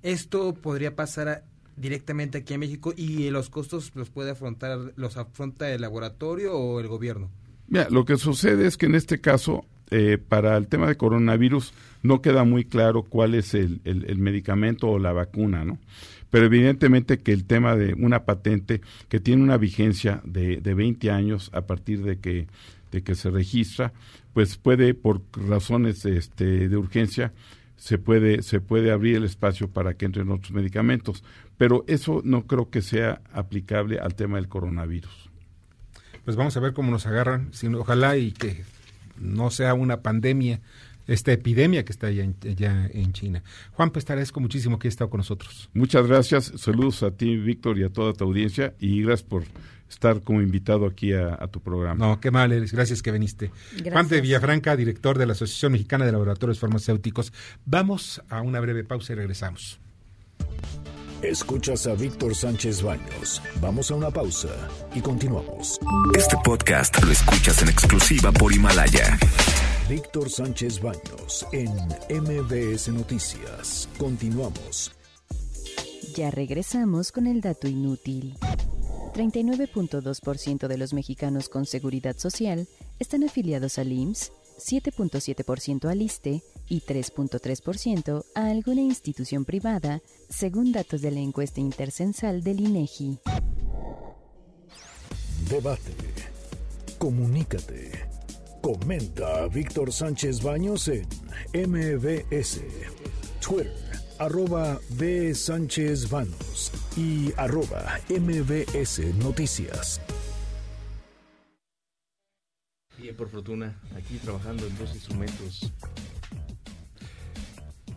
Esto podría pasar directamente aquí en México y los costos los puede afrontar, los afronta el laboratorio o el gobierno. Mira, lo que sucede es que en este caso, eh, para el tema de coronavirus, no queda muy claro cuál es el, el medicamento o la vacuna, ¿no? pero evidentemente que el tema de una patente que tiene una vigencia de, de 20 años a partir de que, de que se registra, pues puede, por razones este, de urgencia, se puede, se puede abrir el espacio para que entren otros medicamentos. Pero eso no creo que sea aplicable al tema del coronavirus. Pues vamos a ver cómo nos agarran, ojalá y que no sea una pandemia esta epidemia que está allá en, China. Juan, pues te agradezco muchísimo que hayas estado con nosotros. Muchas gracias. Saludos a ti, Víctor, y a toda tu audiencia. Y gracias por estar como invitado aquí a, tu programa. No, qué mal eres. Gracias que viniste. Juan de Villafranca, director de la Asociación Mexicana de Laboratorios Farmacéuticos. Vamos a una breve pausa y regresamos. Escuchas a Víctor Sánchez Baños. Vamos a una pausa y continuamos. Este podcast lo escuchas en exclusiva por Himalaya. Víctor Sánchez Baños en MBS Noticias. Continuamos. Ya regresamos con el dato inútil. 39.2% de los mexicanos con seguridad social están afiliados al IMSS, 7.7% al ISTE y 3.3% a alguna institución privada, según datos de la encuesta intercensal del INEGI. Debate. Comunícate. Comenta Víctor Sánchez Baños en MBS, Twitter, arroba B. Sánchez Baños y arroba MBS Noticias. Bien, por fortuna, aquí trabajando en dos instrumentos.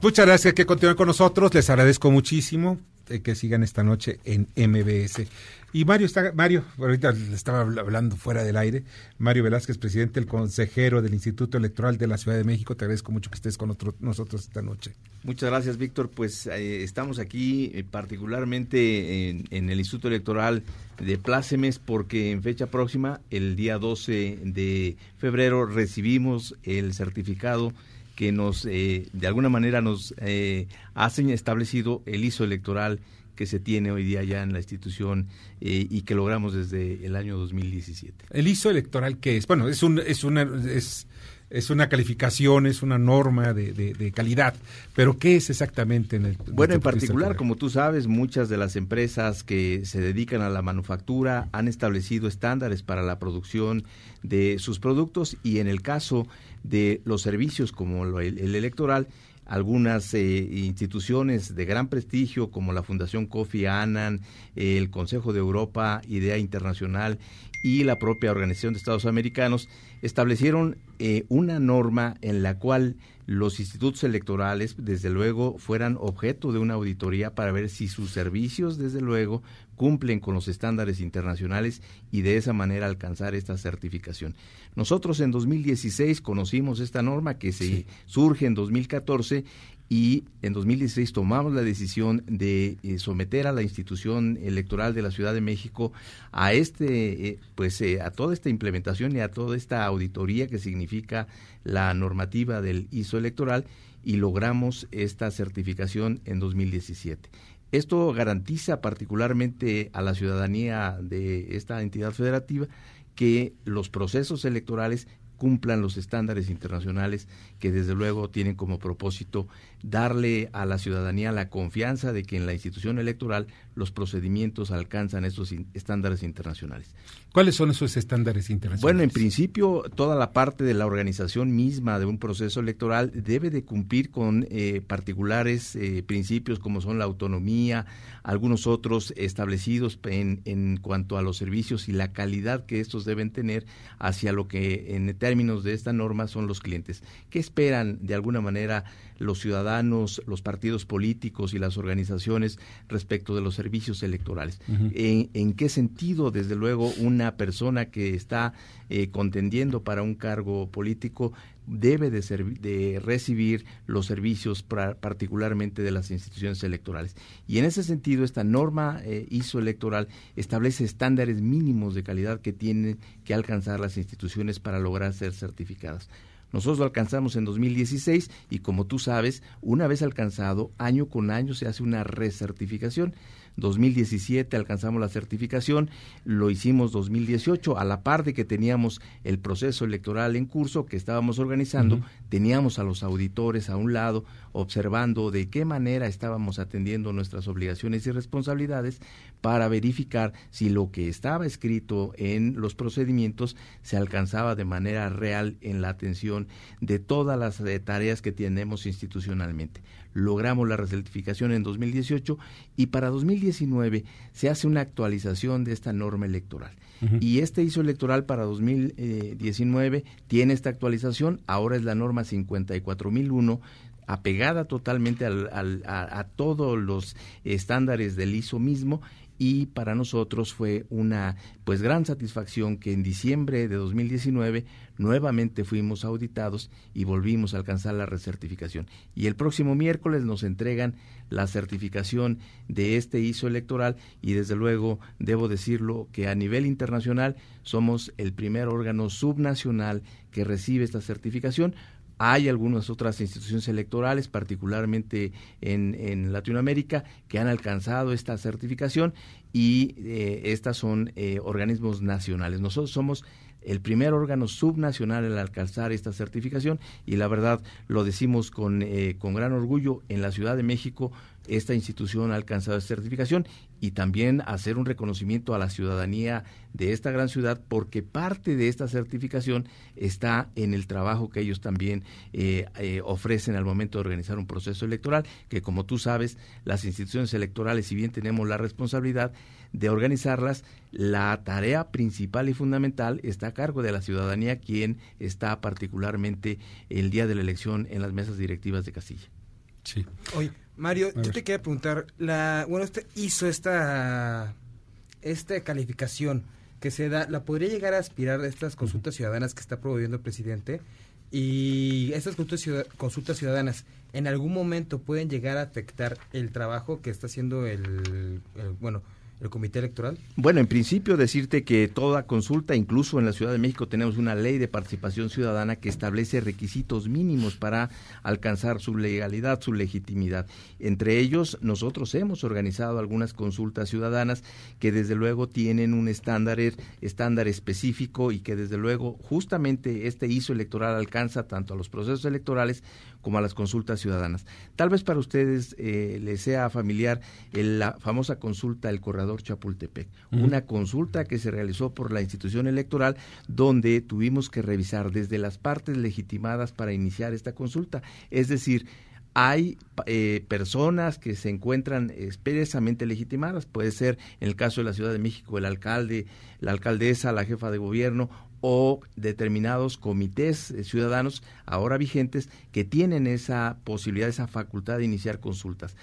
Muchas gracias que continúen con nosotros, les agradezco muchísimo eh, que sigan esta noche en MBS. Y Mario está, Mario, ahorita le estaba hablando fuera del aire, Mario Velázquez, presidente, el consejero del Instituto Electoral de la Ciudad de México, te agradezco mucho que estés con nosotros esta noche. Muchas gracias, Víctor. Pues eh, estamos aquí eh, particularmente en, el Instituto Electoral de Plácemes porque en fecha próxima, el día 12 de febrero, recibimos el certificado que nos, eh, de alguna manera, nos hacen establecido el ISO electoral que se tiene hoy día ya en la institución eh, y que logramos desde el año 2017. ¿El ISO electoral qué es? Bueno, es, un, es, una, es, es una calificación, es una norma de, de, calidad, pero ¿qué es exactamente en el... Bueno, en particular, como tú sabes, muchas de las empresas que se dedican a la manufactura han establecido estándares para la producción de sus productos y en el caso de los servicios como el, el electoral, algunas eh, instituciones de gran prestigio como la Fundación Kofi Annan, el Consejo de Europa, Idea Internacional y la propia Organización de Estados Americanos establecieron eh, una norma en la cual los institutos electorales, desde luego, fueran objeto de una auditoría para ver si sus servicios, desde luego, cumplen con los estándares internacionales y de esa manera alcanzar esta certificación. Nosotros en 2016 conocimos esta norma que se surge en 2014 y en 2016 tomamos la decisión de eh, someter a la institución electoral de la Ciudad de México a este eh, pues eh, a toda esta implementación y a toda esta auditoría que significa la normativa del ISO electoral y logramos esta certificación en 2017. Esto garantiza particularmente a la ciudadanía de esta entidad federativa que los procesos electorales cumplan los estándares internacionales que desde luego tienen como propósito darle a la ciudadanía la confianza de que en la institución electoral los procedimientos alcanzan esos estándares internacionales. ¿Cuáles son esos estándares internacionales? Bueno, en principio, toda la parte de la organización misma de un proceso electoral debe de cumplir con eh, particulares eh, principios como son la autonomía, algunos otros establecidos en, en cuanto a los servicios y la calidad que estos deben tener hacia lo que en términos de esta norma son los clientes. ¿Qué esperan de alguna manera los ciudadanos, los partidos políticos y las organizaciones respecto de los servicios electorales? ¿En, qué sentido, desde luego, una persona que está eh, contendiendo para un cargo político debe de, de recibir los servicios particularmente de las instituciones electorales. Y en ese sentido, esta norma eh, ISO electoral establece estándares mínimos de calidad que tienen que alcanzar las instituciones para lograr ser certificadas. Nosotros lo alcanzamos en 2016 y como tú sabes, una vez alcanzado, año con año se hace una recertificación. 2017 alcanzamos la certificación, lo hicimos 2018, a la par de que teníamos el proceso electoral en curso que estábamos organizando, teníamos a los auditores a un lado observando de qué manera estábamos atendiendo nuestras obligaciones y responsabilidades para verificar si lo que estaba escrito en los procedimientos se alcanzaba de manera real en la atención de todas las eh, tareas que tenemos institucionalmente logramos la recertificación en 2018 y para 2019 se hace una actualización de esta norma electoral. Y este ISO electoral para 2019 tiene esta actualización, ahora es la norma 54001 apegada totalmente al, a, a, todos los estándares del ISO mismo y para nosotros fue una pues gran satisfacción que en diciembre de 2019 nuevamente fuimos auditados y volvimos a alcanzar la recertificación. Y el próximo miércoles nos entregan la certificación de este ISO electoral y desde luego debo decirlo que a nivel internacional somos el primer órgano subnacional que recibe esta certificación hay algunas otras instituciones electorales, particularmente en, Latinoamérica, que han alcanzado esta certificación y eh, estas son eh, organismos nacionales. Nosotros somos el primer órgano subnacional en alcanzar esta certificación y la verdad lo decimos con, eh, con gran orgullo en la Ciudad de México esta institución ha alcanzado esta certificación y también hacer un reconocimiento a la ciudadanía de esta gran ciudad porque parte de esta certificación está en el trabajo que ellos también eh, eh, ofrecen al momento de organizar un proceso electoral, que como tú sabes, las instituciones electorales, si bien tenemos la responsabilidad de organizarlas, la tarea principal y fundamental está a cargo de la ciudadanía, quien está particularmente el día de la elección en las mesas directivas de Castilla. Sí. Oye, Mario, yo te quería preguntar, la, bueno, este hizo esta, esta calificación que se da, ¿la podría llegar a aspirar a estas consultas ciudadanas que está promoviendo el presidente? Y estas consultas ciudadanas, ¿en algún momento pueden llegar a afectar el trabajo que está haciendo el bueno, el Comité Electoral? Bueno, en principio decirte que toda consulta, incluso en la Ciudad de México tenemos una ley de participación ciudadana que establece requisitos mínimos para alcanzar su legalidad, su legitimidad. Entre ellos, nosotros hemos organizado algunas consultas ciudadanas que desde luego tienen un estándar, estándar específico y que desde luego justamente este ISO electoral alcanza tanto a los procesos electorales como a las consultas ciudadanas. Tal vez para ustedes eh, les sea familiar la famosa consulta El Corredor Chapultepec, una consulta que se realizó por la institución electoral donde tuvimos que revisar desde las partes legitimadas para iniciar esta consulta, es decir, hay eh, personas que se encuentran expresamente legitimadas, puede ser en el caso de la Ciudad de México el alcalde, la alcaldesa, la jefa de gobierno o determinados comités ciudadanos ahora vigentes que tienen esa posibilidad, esa facultad de iniciar consultas.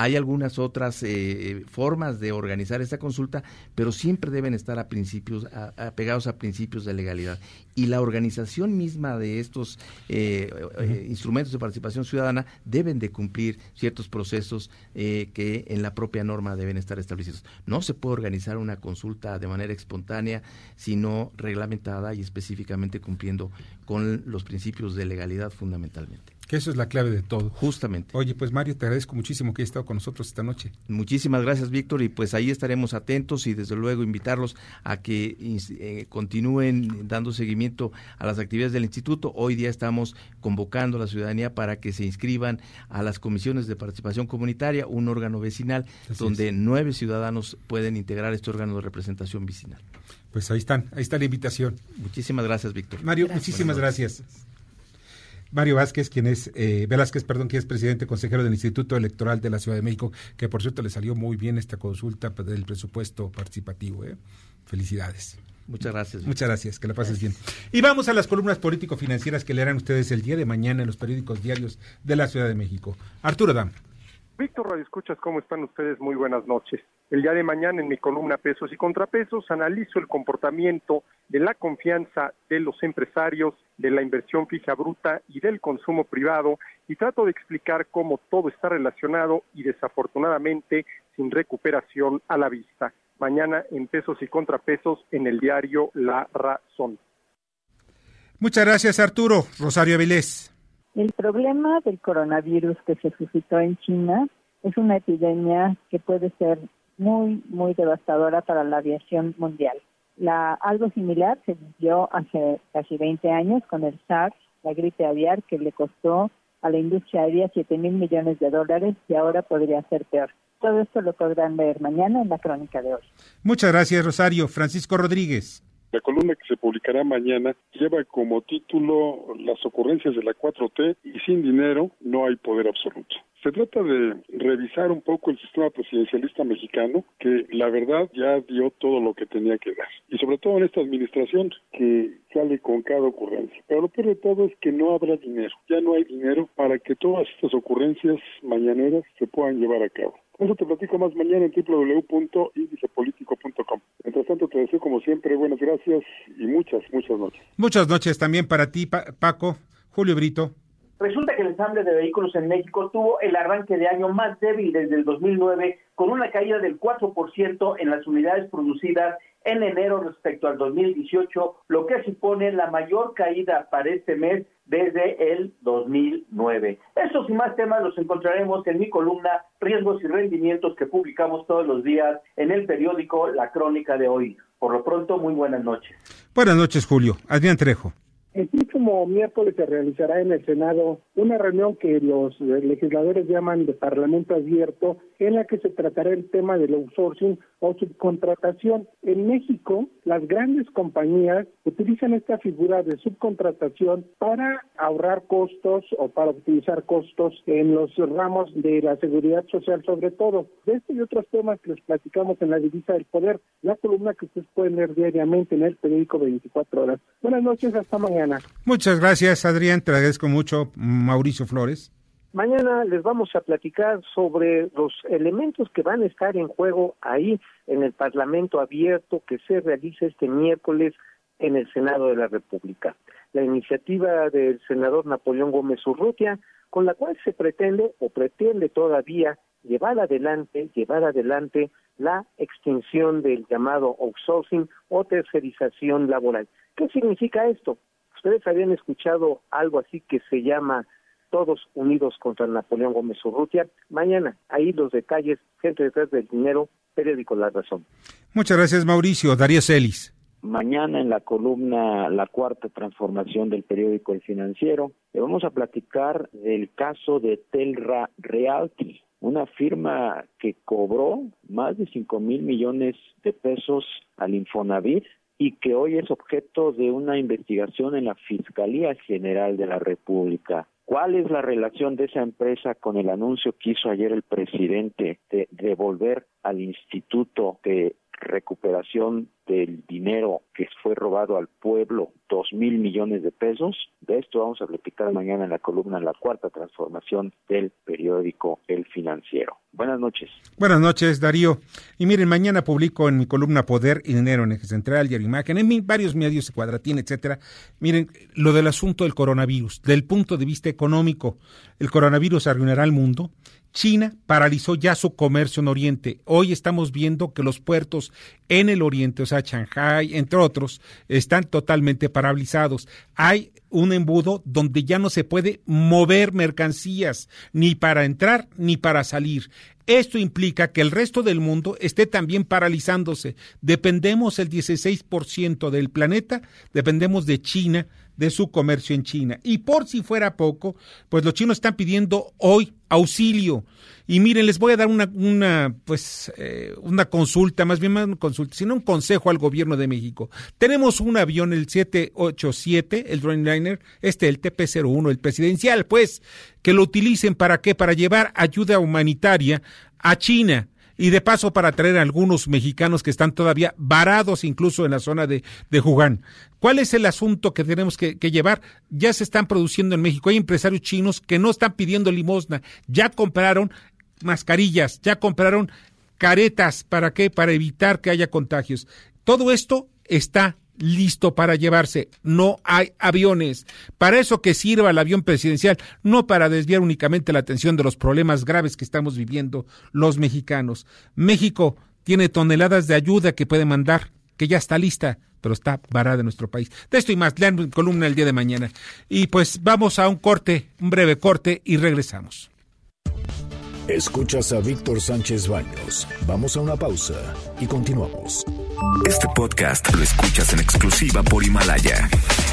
Hay algunas otras eh, formas de organizar esta consulta, pero siempre deben estar a principios, apegados a principios de legalidad. Y la organización misma de estos eh, eh, instrumentos de participación ciudadana deben de cumplir ciertos procesos que en la propia norma deben estar establecidos. No se puede organizar una consulta de manera espontánea, sino reglamentada y específicamente cumpliendo con los principios de legalidad fundamentalmente. Que eso es la clave de todo. Justamente. Oye, pues Mario, te agradezco muchísimo que hayas estado con nosotros esta noche. Muchísimas gracias, Víctor, y pues ahí estaremos atentos y desde luego invitarlos a que eh, continúen dando seguimiento a las actividades del instituto. Hoy día estamos convocando a la ciudadanía para que se inscriban a las comisiones de participación comunitaria, un órgano vecinal, donde nueve ciudadanos pueden integrar este órgano de representación vecinal. Pues ahí están, ahí está la invitación. Muchísimas gracias, Víctor. Mario, muchísimas gracias. Mario Vázquez, quien es, eh, Velázquez, perdón, quien es presidente consejero del Instituto Electoral de la Ciudad de México, que por cierto le salió muy bien esta consulta del presupuesto participativo. ¿eh? Felicidades. Muchas gracias. Muchas gracias, que la pases bien. Y vamos a las columnas político-financieras que leerán ustedes el día de mañana en los periódicos diarios de la Ciudad de México. Arturo Dam. Víctor Radio Escuchas, ¿cómo están ustedes? Muy buenas noches. El día de mañana en mi columna Pesos y Contrapesos analizo el comportamiento de la confianza de los empresarios, de la inversión fija bruta y del consumo privado y trato de explicar cómo todo está relacionado y desafortunadamente sin recuperación a la vista. Mañana en Pesos y Contrapesos en el diario La Razón. Muchas gracias Arturo. Rosario Avilés. El problema del coronavirus que se suscitó en China es una epidemia que puede ser muy, muy devastadora para la aviación mundial. La, algo similar se vivió hace casi 20 años con el SARS, la gripe aviar, que le costó a la industria aérea 7 mil millones de dólares y ahora podría ser peor. Todo esto lo podrán ver mañana en la crónica de hoy. Muchas gracias, Rosario. Francisco Rodríguez. La columna que se publicará mañana lleva como título Las ocurrencias de la 4T y sin dinero no hay poder absoluto. Se trata de revisar un poco el sistema presidencialista mexicano, que la verdad ya dio todo lo que tenía que dar. Y sobre todo en esta administración, que sale con cada ocurrencia. Pero lo peor de todo es que no habrá dinero. Ya no hay dinero para que todas estas ocurrencias mañaneras se puedan llevar a cabo. Eso te platico más mañana en www.indicepolitico.com. Mientras tanto, te deseo como siempre buenas gracias y muchas, muchas noches. Muchas noches también para ti, Paco. Julio Brito. Resulta que el ensamble de vehículos en México tuvo el arranque de año más débil desde el 2009, con una caída del 4% en las unidades producidas en enero respecto al 2018, lo que supone la mayor caída para este mes desde el 2009. Estos y más temas los encontraremos en mi columna Riesgos y Rendimientos que publicamos todos los días en el periódico La Crónica de hoy. Por lo pronto, muy buenas noches. Buenas noches, Julio. Adrián Trejo. El próximo miércoles se realizará en el Senado una reunión que los legisladores llaman de Parlamento Abierto, en la que se tratará el tema del outsourcing o subcontratación. En México, las grandes compañías utilizan esta figura de subcontratación para ahorrar costos o para optimizar costos en los ramos de la seguridad social, sobre todo. De este y otros temas que les platicamos en la Divisa del Poder, la columna que ustedes pueden leer diariamente en el periódico 24 horas. Buenas noches, hasta mañana. Muchas gracias, Adrián. Te agradezco mucho, Mauricio Flores. Mañana les vamos a platicar sobre los elementos que van a estar en juego ahí en el Parlamento abierto que se realiza este miércoles en el Senado de la República. La iniciativa del senador Napoleón Gómez Urrutia, con la cual se pretende o pretende todavía llevar adelante, llevar adelante la extinción del llamado outsourcing o tercerización laboral. ¿Qué significa esto? Ustedes habían escuchado algo así que se llama Todos Unidos contra Napoleón Gómez Urrutia. Mañana, ahí los detalles, gente detrás del dinero, periódico La Razón. Muchas gracias, Mauricio. Darío Celis. Mañana en la columna La Cuarta Transformación del periódico El Financiero, le vamos a platicar del caso de Telra Realty, una firma que cobró más de cinco mil millones de pesos al Infonavit y que hoy es objeto de una investigación en la Fiscalía General de la República. ¿Cuál es la relación de esa empresa con el anuncio que hizo ayer el presidente de devolver al Instituto de Recuperación del dinero que fue robado al pueblo, dos mil millones de pesos. De esto vamos a platicar mañana en la columna La Cuarta Transformación del periódico El Financiero. Buenas noches. Buenas noches, Darío. Y miren, mañana publico en mi columna Poder y Dinero en Eje Central, Diario Imagen, en varios medios, Cuadratín, etcétera. Miren, lo del asunto del coronavirus, del punto de vista económico, el coronavirus arruinará el mundo. China paralizó ya su comercio en Oriente. Hoy estamos viendo que los puertos en el Oriente, o sea, Shanghai, entre otros, están totalmente paralizados. Hay un embudo donde ya no se puede mover mercancías, ni para entrar ni para salir. Esto implica que el resto del mundo esté también paralizándose. Dependemos el 16% del planeta, dependemos de China, de su comercio en China. Y por si fuera poco, pues los chinos están pidiendo hoy auxilio. Y miren, les voy a dar una, una pues, eh, una consulta, más bien más una consulta, sino un consejo al gobierno de México. Tenemos un avión, el 787, el Dreamliner, este, el TP-01, el presidencial, pues, que lo utilicen para qué? Para llevar ayuda humanitaria a China y de paso para traer a algunos mexicanos que están todavía varados incluso en la zona de, de Jugán. ¿Cuál es el asunto que tenemos que, que, llevar? Ya se están produciendo en México. Hay empresarios chinos que no están pidiendo limosna. Ya compraron mascarillas, ya compraron caretas. ¿Para qué? Para evitar que haya contagios. Todo esto está listo para llevarse. No hay aviones. Para eso que sirva el avión presidencial, no para desviar únicamente la atención de los problemas graves que estamos viviendo los mexicanos. México tiene toneladas de ayuda que puede mandar, que ya está lista, pero está varada en nuestro país. De esto y más, lean columna el día de mañana. Y pues vamos a un corte, un breve corte y regresamos. Escuchas a Víctor Sánchez Baños. Vamos a una pausa y continuamos. Este podcast lo escuchas en exclusiva por Himalaya.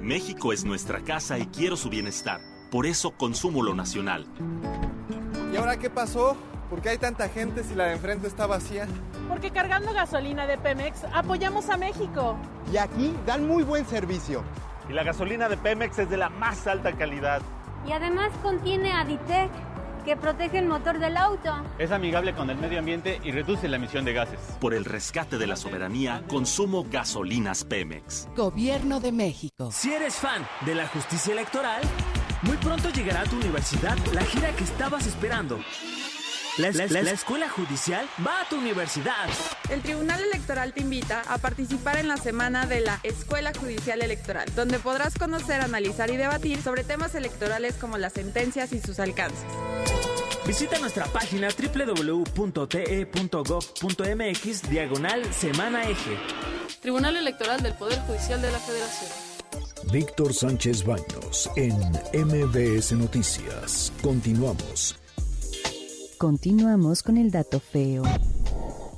México es nuestra casa y quiero su bienestar. Por eso consumo lo nacional. ¿Y ahora qué pasó? ¿Por qué hay tanta gente si la de enfrente está vacía? Porque cargando gasolina de Pemex apoyamos a México. Y aquí dan muy buen servicio. Y la gasolina de Pemex es de la más alta calidad. Y además contiene Aditec que protege el motor del auto. Es amigable con el medio ambiente y reduce la emisión de gases. Por el rescate de la soberanía, consumo gasolinas Pemex. Gobierno de México. Si eres fan de la justicia electoral, muy pronto llegará a tu universidad la gira que estabas esperando. La, la, la, escuela judicial va a tu universidad. El Tribunal Electoral te invita a participar en la semana de la Escuela Judicial Electoral, donde podrás conocer, analizar y debatir sobre temas electorales como las sentencias y sus alcances. Visita nuestra página www.te.gov.mx diagonal semana eje. Tribunal Electoral del Poder Judicial de la Federación. Víctor Sánchez Baños en MBS Noticias. Continuamos. Continuamos con el dato feo.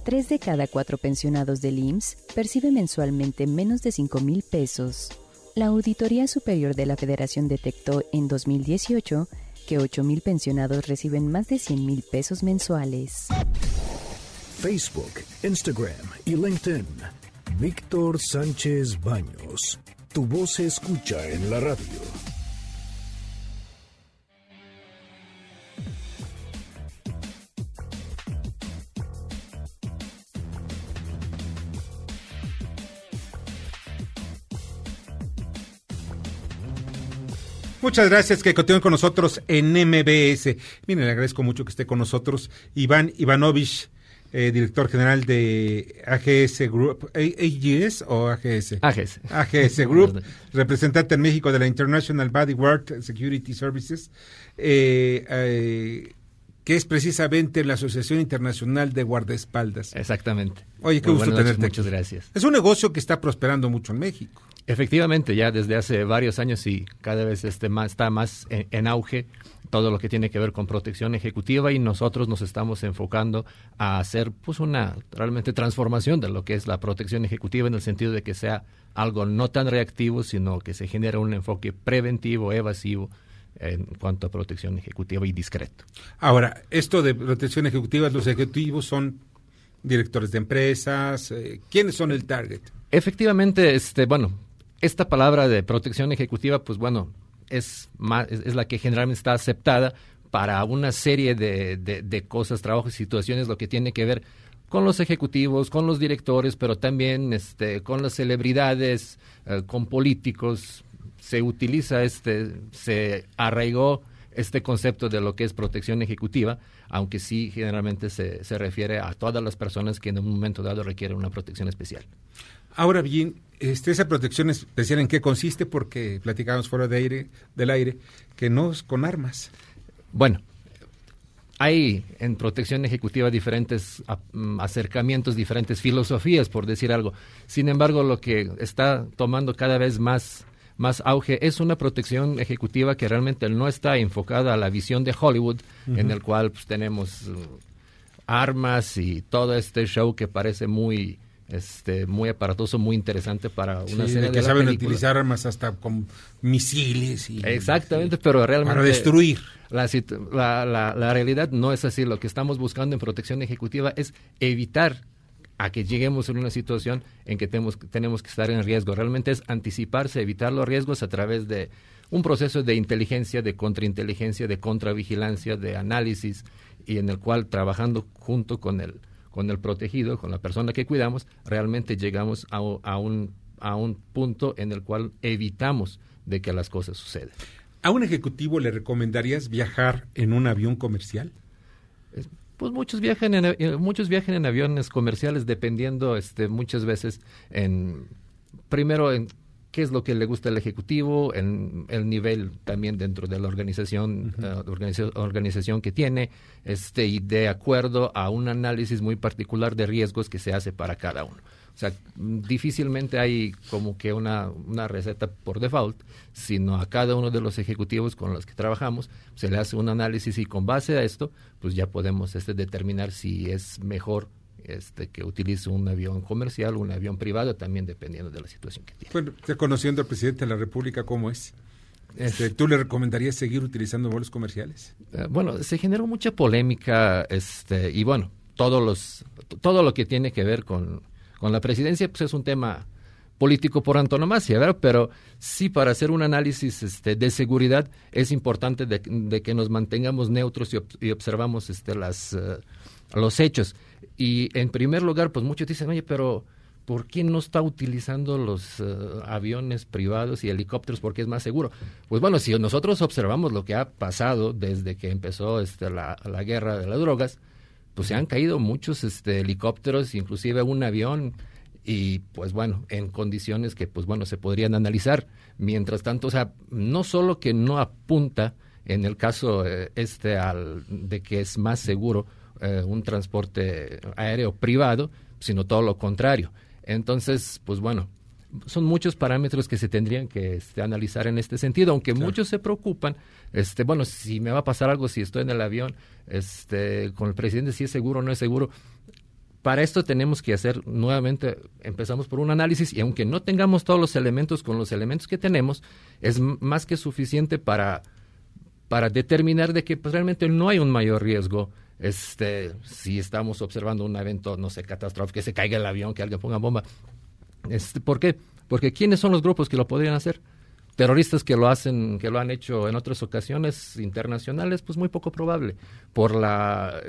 Tres de cada cuatro pensionados del IMSS perciben mensualmente menos de 5 mil pesos. La Auditoría Superior de la Federación detectó en 2018 que 8 mil pensionados reciben más de 100 mil pesos mensuales. Facebook, Instagram y LinkedIn. Víctor Sánchez Baños. Tu voz se escucha en la radio. Muchas gracias que continúen con nosotros en MBS. Miren, le agradezco mucho que esté con nosotros Iván Ivanovich, eh, director general de AGS Group, AGS o AGS? AGS. AGS Group, representante en México de la International Bodywork Security Services, eh, eh, que es precisamente la Asociación Internacional de Guardaespaldas. Exactamente. Oye, qué Muy gusto noches, tenerte. Muchas gracias. Es un negocio que está prosperando mucho en México. Efectivamente, ya desde hace varios años y cada vez este más, está más en, en, auge todo lo que tiene que ver con protección ejecutiva y nosotros nos estamos enfocando a hacer pues una realmente transformación de lo que es la protección ejecutiva en el sentido de que sea algo no tan reactivo, sino que se genera un enfoque preventivo, evasivo en cuanto a protección ejecutiva y discreto. Ahora, esto de protección ejecutiva, los ejecutivos son directores de empresas, eh, ¿quiénes son el target? Efectivamente, este, bueno, esta palabra de protección ejecutiva, pues bueno, es, más, es, la que generalmente está aceptada para una serie de, de, de, cosas, trabajos y situaciones, lo que tiene que ver con los ejecutivos, con los directores, pero también este, con las celebridades, eh, con políticos. Se utiliza este, se arraigó este concepto de lo que es protección ejecutiva, aunque sí generalmente se, se refiere a todas las personas que en un momento dado requieren una protección especial. Ahora bien, este, esa protección especial en qué consiste, porque platicábamos fuera de aire, del aire, que no es con armas. Bueno, hay en protección ejecutiva diferentes acercamientos, diferentes filosofías, por decir algo. Sin embargo, lo que está tomando cada vez más, más auge es una protección ejecutiva que realmente no está enfocada a la visión de Hollywood, uh -huh. en el cual pues, tenemos uh, armas y todo este show que parece muy este muy aparatoso, muy interesante para una sí, serie de que saben utilizar armas hasta con misiles y exactamente, pero realmente para destruir. La, la, la, realidad no es así. Lo que estamos buscando en protección ejecutiva es evitar a que lleguemos a una situación en que tenemos, tenemos que estar en riesgo. Realmente es anticiparse, evitar los riesgos a través de un proceso de inteligencia, de contrainteligencia, de contravigilancia, de análisis y en el cual trabajando junto con el con el protegido, con la persona que cuidamos, realmente llegamos a, a, un, a un punto en el cual evitamos de que las cosas sucedan. ¿A un ejecutivo le recomendarías viajar en un avión comercial? Pues muchos viajan en, eh, muchos viajan en aviones comerciales dependiendo este, muchas veces en primero en qué es lo que le gusta al ejecutivo, en el nivel también dentro de la organización, uh -huh. uh, organización, que tiene, este, y de acuerdo a un análisis muy particular de riesgos que se hace para cada uno. O sea, difícilmente hay como que una, una receta por default, sino a cada uno de los ejecutivos con los que trabajamos se le hace un análisis y con base a esto, pues ya podemos este, determinar si es mejor este, que utilice un avión comercial o un avión privado, también dependiendo de la situación que tiene. Bueno, conociendo al presidente de la República, ¿cómo es? Este, ¿Tú le recomendarías seguir utilizando vuelos comerciales? Uh, bueno, se generó mucha polémica este, y bueno, todos los, todo lo que tiene que ver con, con la presidencia pues es un tema político por antonomasia, ¿verdad? Pero sí para hacer un análisis este, de seguridad es importante de, de, que nos mantengamos neutros y, ob y observamos este, las, uh, los hechos. Y en primer lugar, pues muchos dicen, oye, pero ¿por qué no está utilizando los uh, aviones privados y helicópteros porque es más seguro? Pues bueno, si nosotros observamos lo que ha pasado desde que empezó este, la, la guerra de las drogas, pues se han caído muchos este, helicópteros, inclusive un avión, y pues bueno, en condiciones que pues bueno, se podrían analizar. Mientras tanto, o sea, no solo que no apunta en el caso eh, este al de que es más seguro eh, un transporte aéreo privado, sino todo lo contrario. Entonces, pues bueno, son muchos parámetros que se tendrían que este, analizar en este sentido, aunque claro. muchos se preocupan, este, bueno, si me va a pasar algo, si estoy en el avión, este, con el presidente, si es seguro o no es seguro. Para esto tenemos que hacer nuevamente, empezamos por un análisis y aunque no tengamos todos los elementos con los elementos que tenemos, es más que suficiente para, para determinar de que pues, realmente no hay un mayor riesgo este, si estamos observando un evento, no sé, catastrófico, que se caiga el avión, que alguien ponga bomba. Este, ¿Por qué? Porque ¿quiénes son los grupos que lo podrían hacer? Terroristas que lo hacen, que lo han hecho en otras ocasiones internacionales, pues muy poco probable. Por la,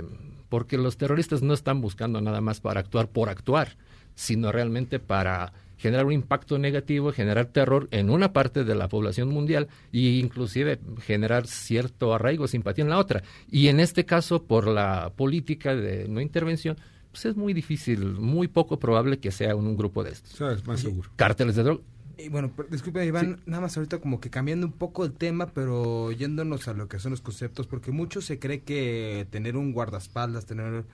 porque los terroristas no están buscando nada más para actuar por actuar, sino realmente para generar un impacto negativo, generar terror en una parte de la población mundial e inclusive generar cierto arraigo, simpatía en la otra. Y en este caso, por la política de no intervención, pues es muy difícil, muy poco probable que sea un, un grupo de estos. O sea, es más seguro. Cárteles de droga. Y bueno, disculpe Iván, sí. nada más ahorita como que cambiando un poco el tema, pero yéndonos a lo que son los conceptos, porque mucho se cree que tener un guardaespaldas, tener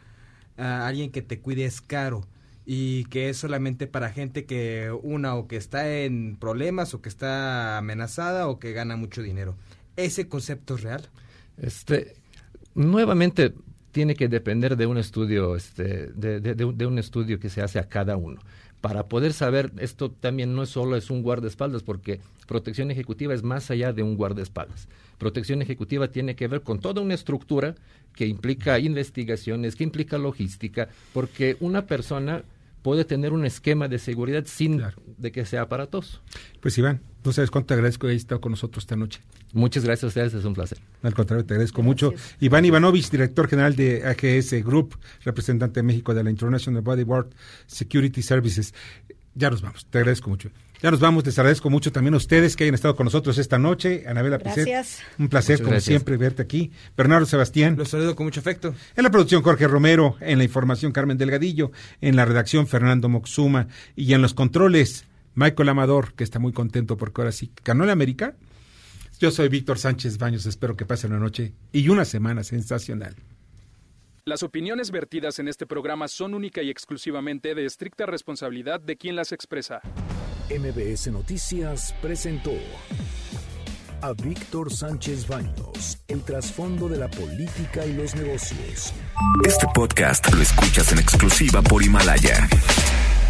a alguien que te cuide es caro y que es solamente para gente que una o que está en problemas o que está amenazada o que gana mucho dinero. ¿Ese concepto es real? Este, nuevamente tiene que depender de un estudio, este, de, de, de, de un estudio que se hace a cada uno para poder saber, esto también no es solo es un guardaespaldas, porque protección ejecutiva es más allá de un guardaespaldas. Protección ejecutiva tiene que ver con toda una estructura que implica investigaciones, que implica logística, porque una persona puede tener un esquema de seguridad sin claro. de que sea aparatoso. Pues Iván, no sabes cuánto te agradezco que hayas estado con nosotros esta noche. Muchas gracias a ustedes, es un placer. Al contrario, te agradezco gracias. mucho. Iván Ivanovich, director general de AGS Group, representante de México de la International Bodyguard Security Services. Ya nos vamos, te agradezco mucho. Ya nos vamos, les agradezco mucho también a ustedes que hayan estado con nosotros esta noche. Anabela Gracias. un placer Muchas como gracias. siempre verte aquí. Bernardo Sebastián. Los saludo con mucho afecto. En la producción Jorge Romero, en la información Carmen Delgadillo, en la redacción Fernando Moxuma y en los controles Michael Amador, que está muy contento porque ahora sí ganó la América. Yo soy Víctor Sánchez Baños, espero que pasen una noche y una semana sensacional. Las opiniones vertidas en este programa son única y exclusivamente de estricta responsabilidad de quien las expresa. MBS Noticias presentó a Víctor Sánchez Baños, el trasfondo de la política y los negocios. Este podcast lo escuchas en exclusiva por Himalaya.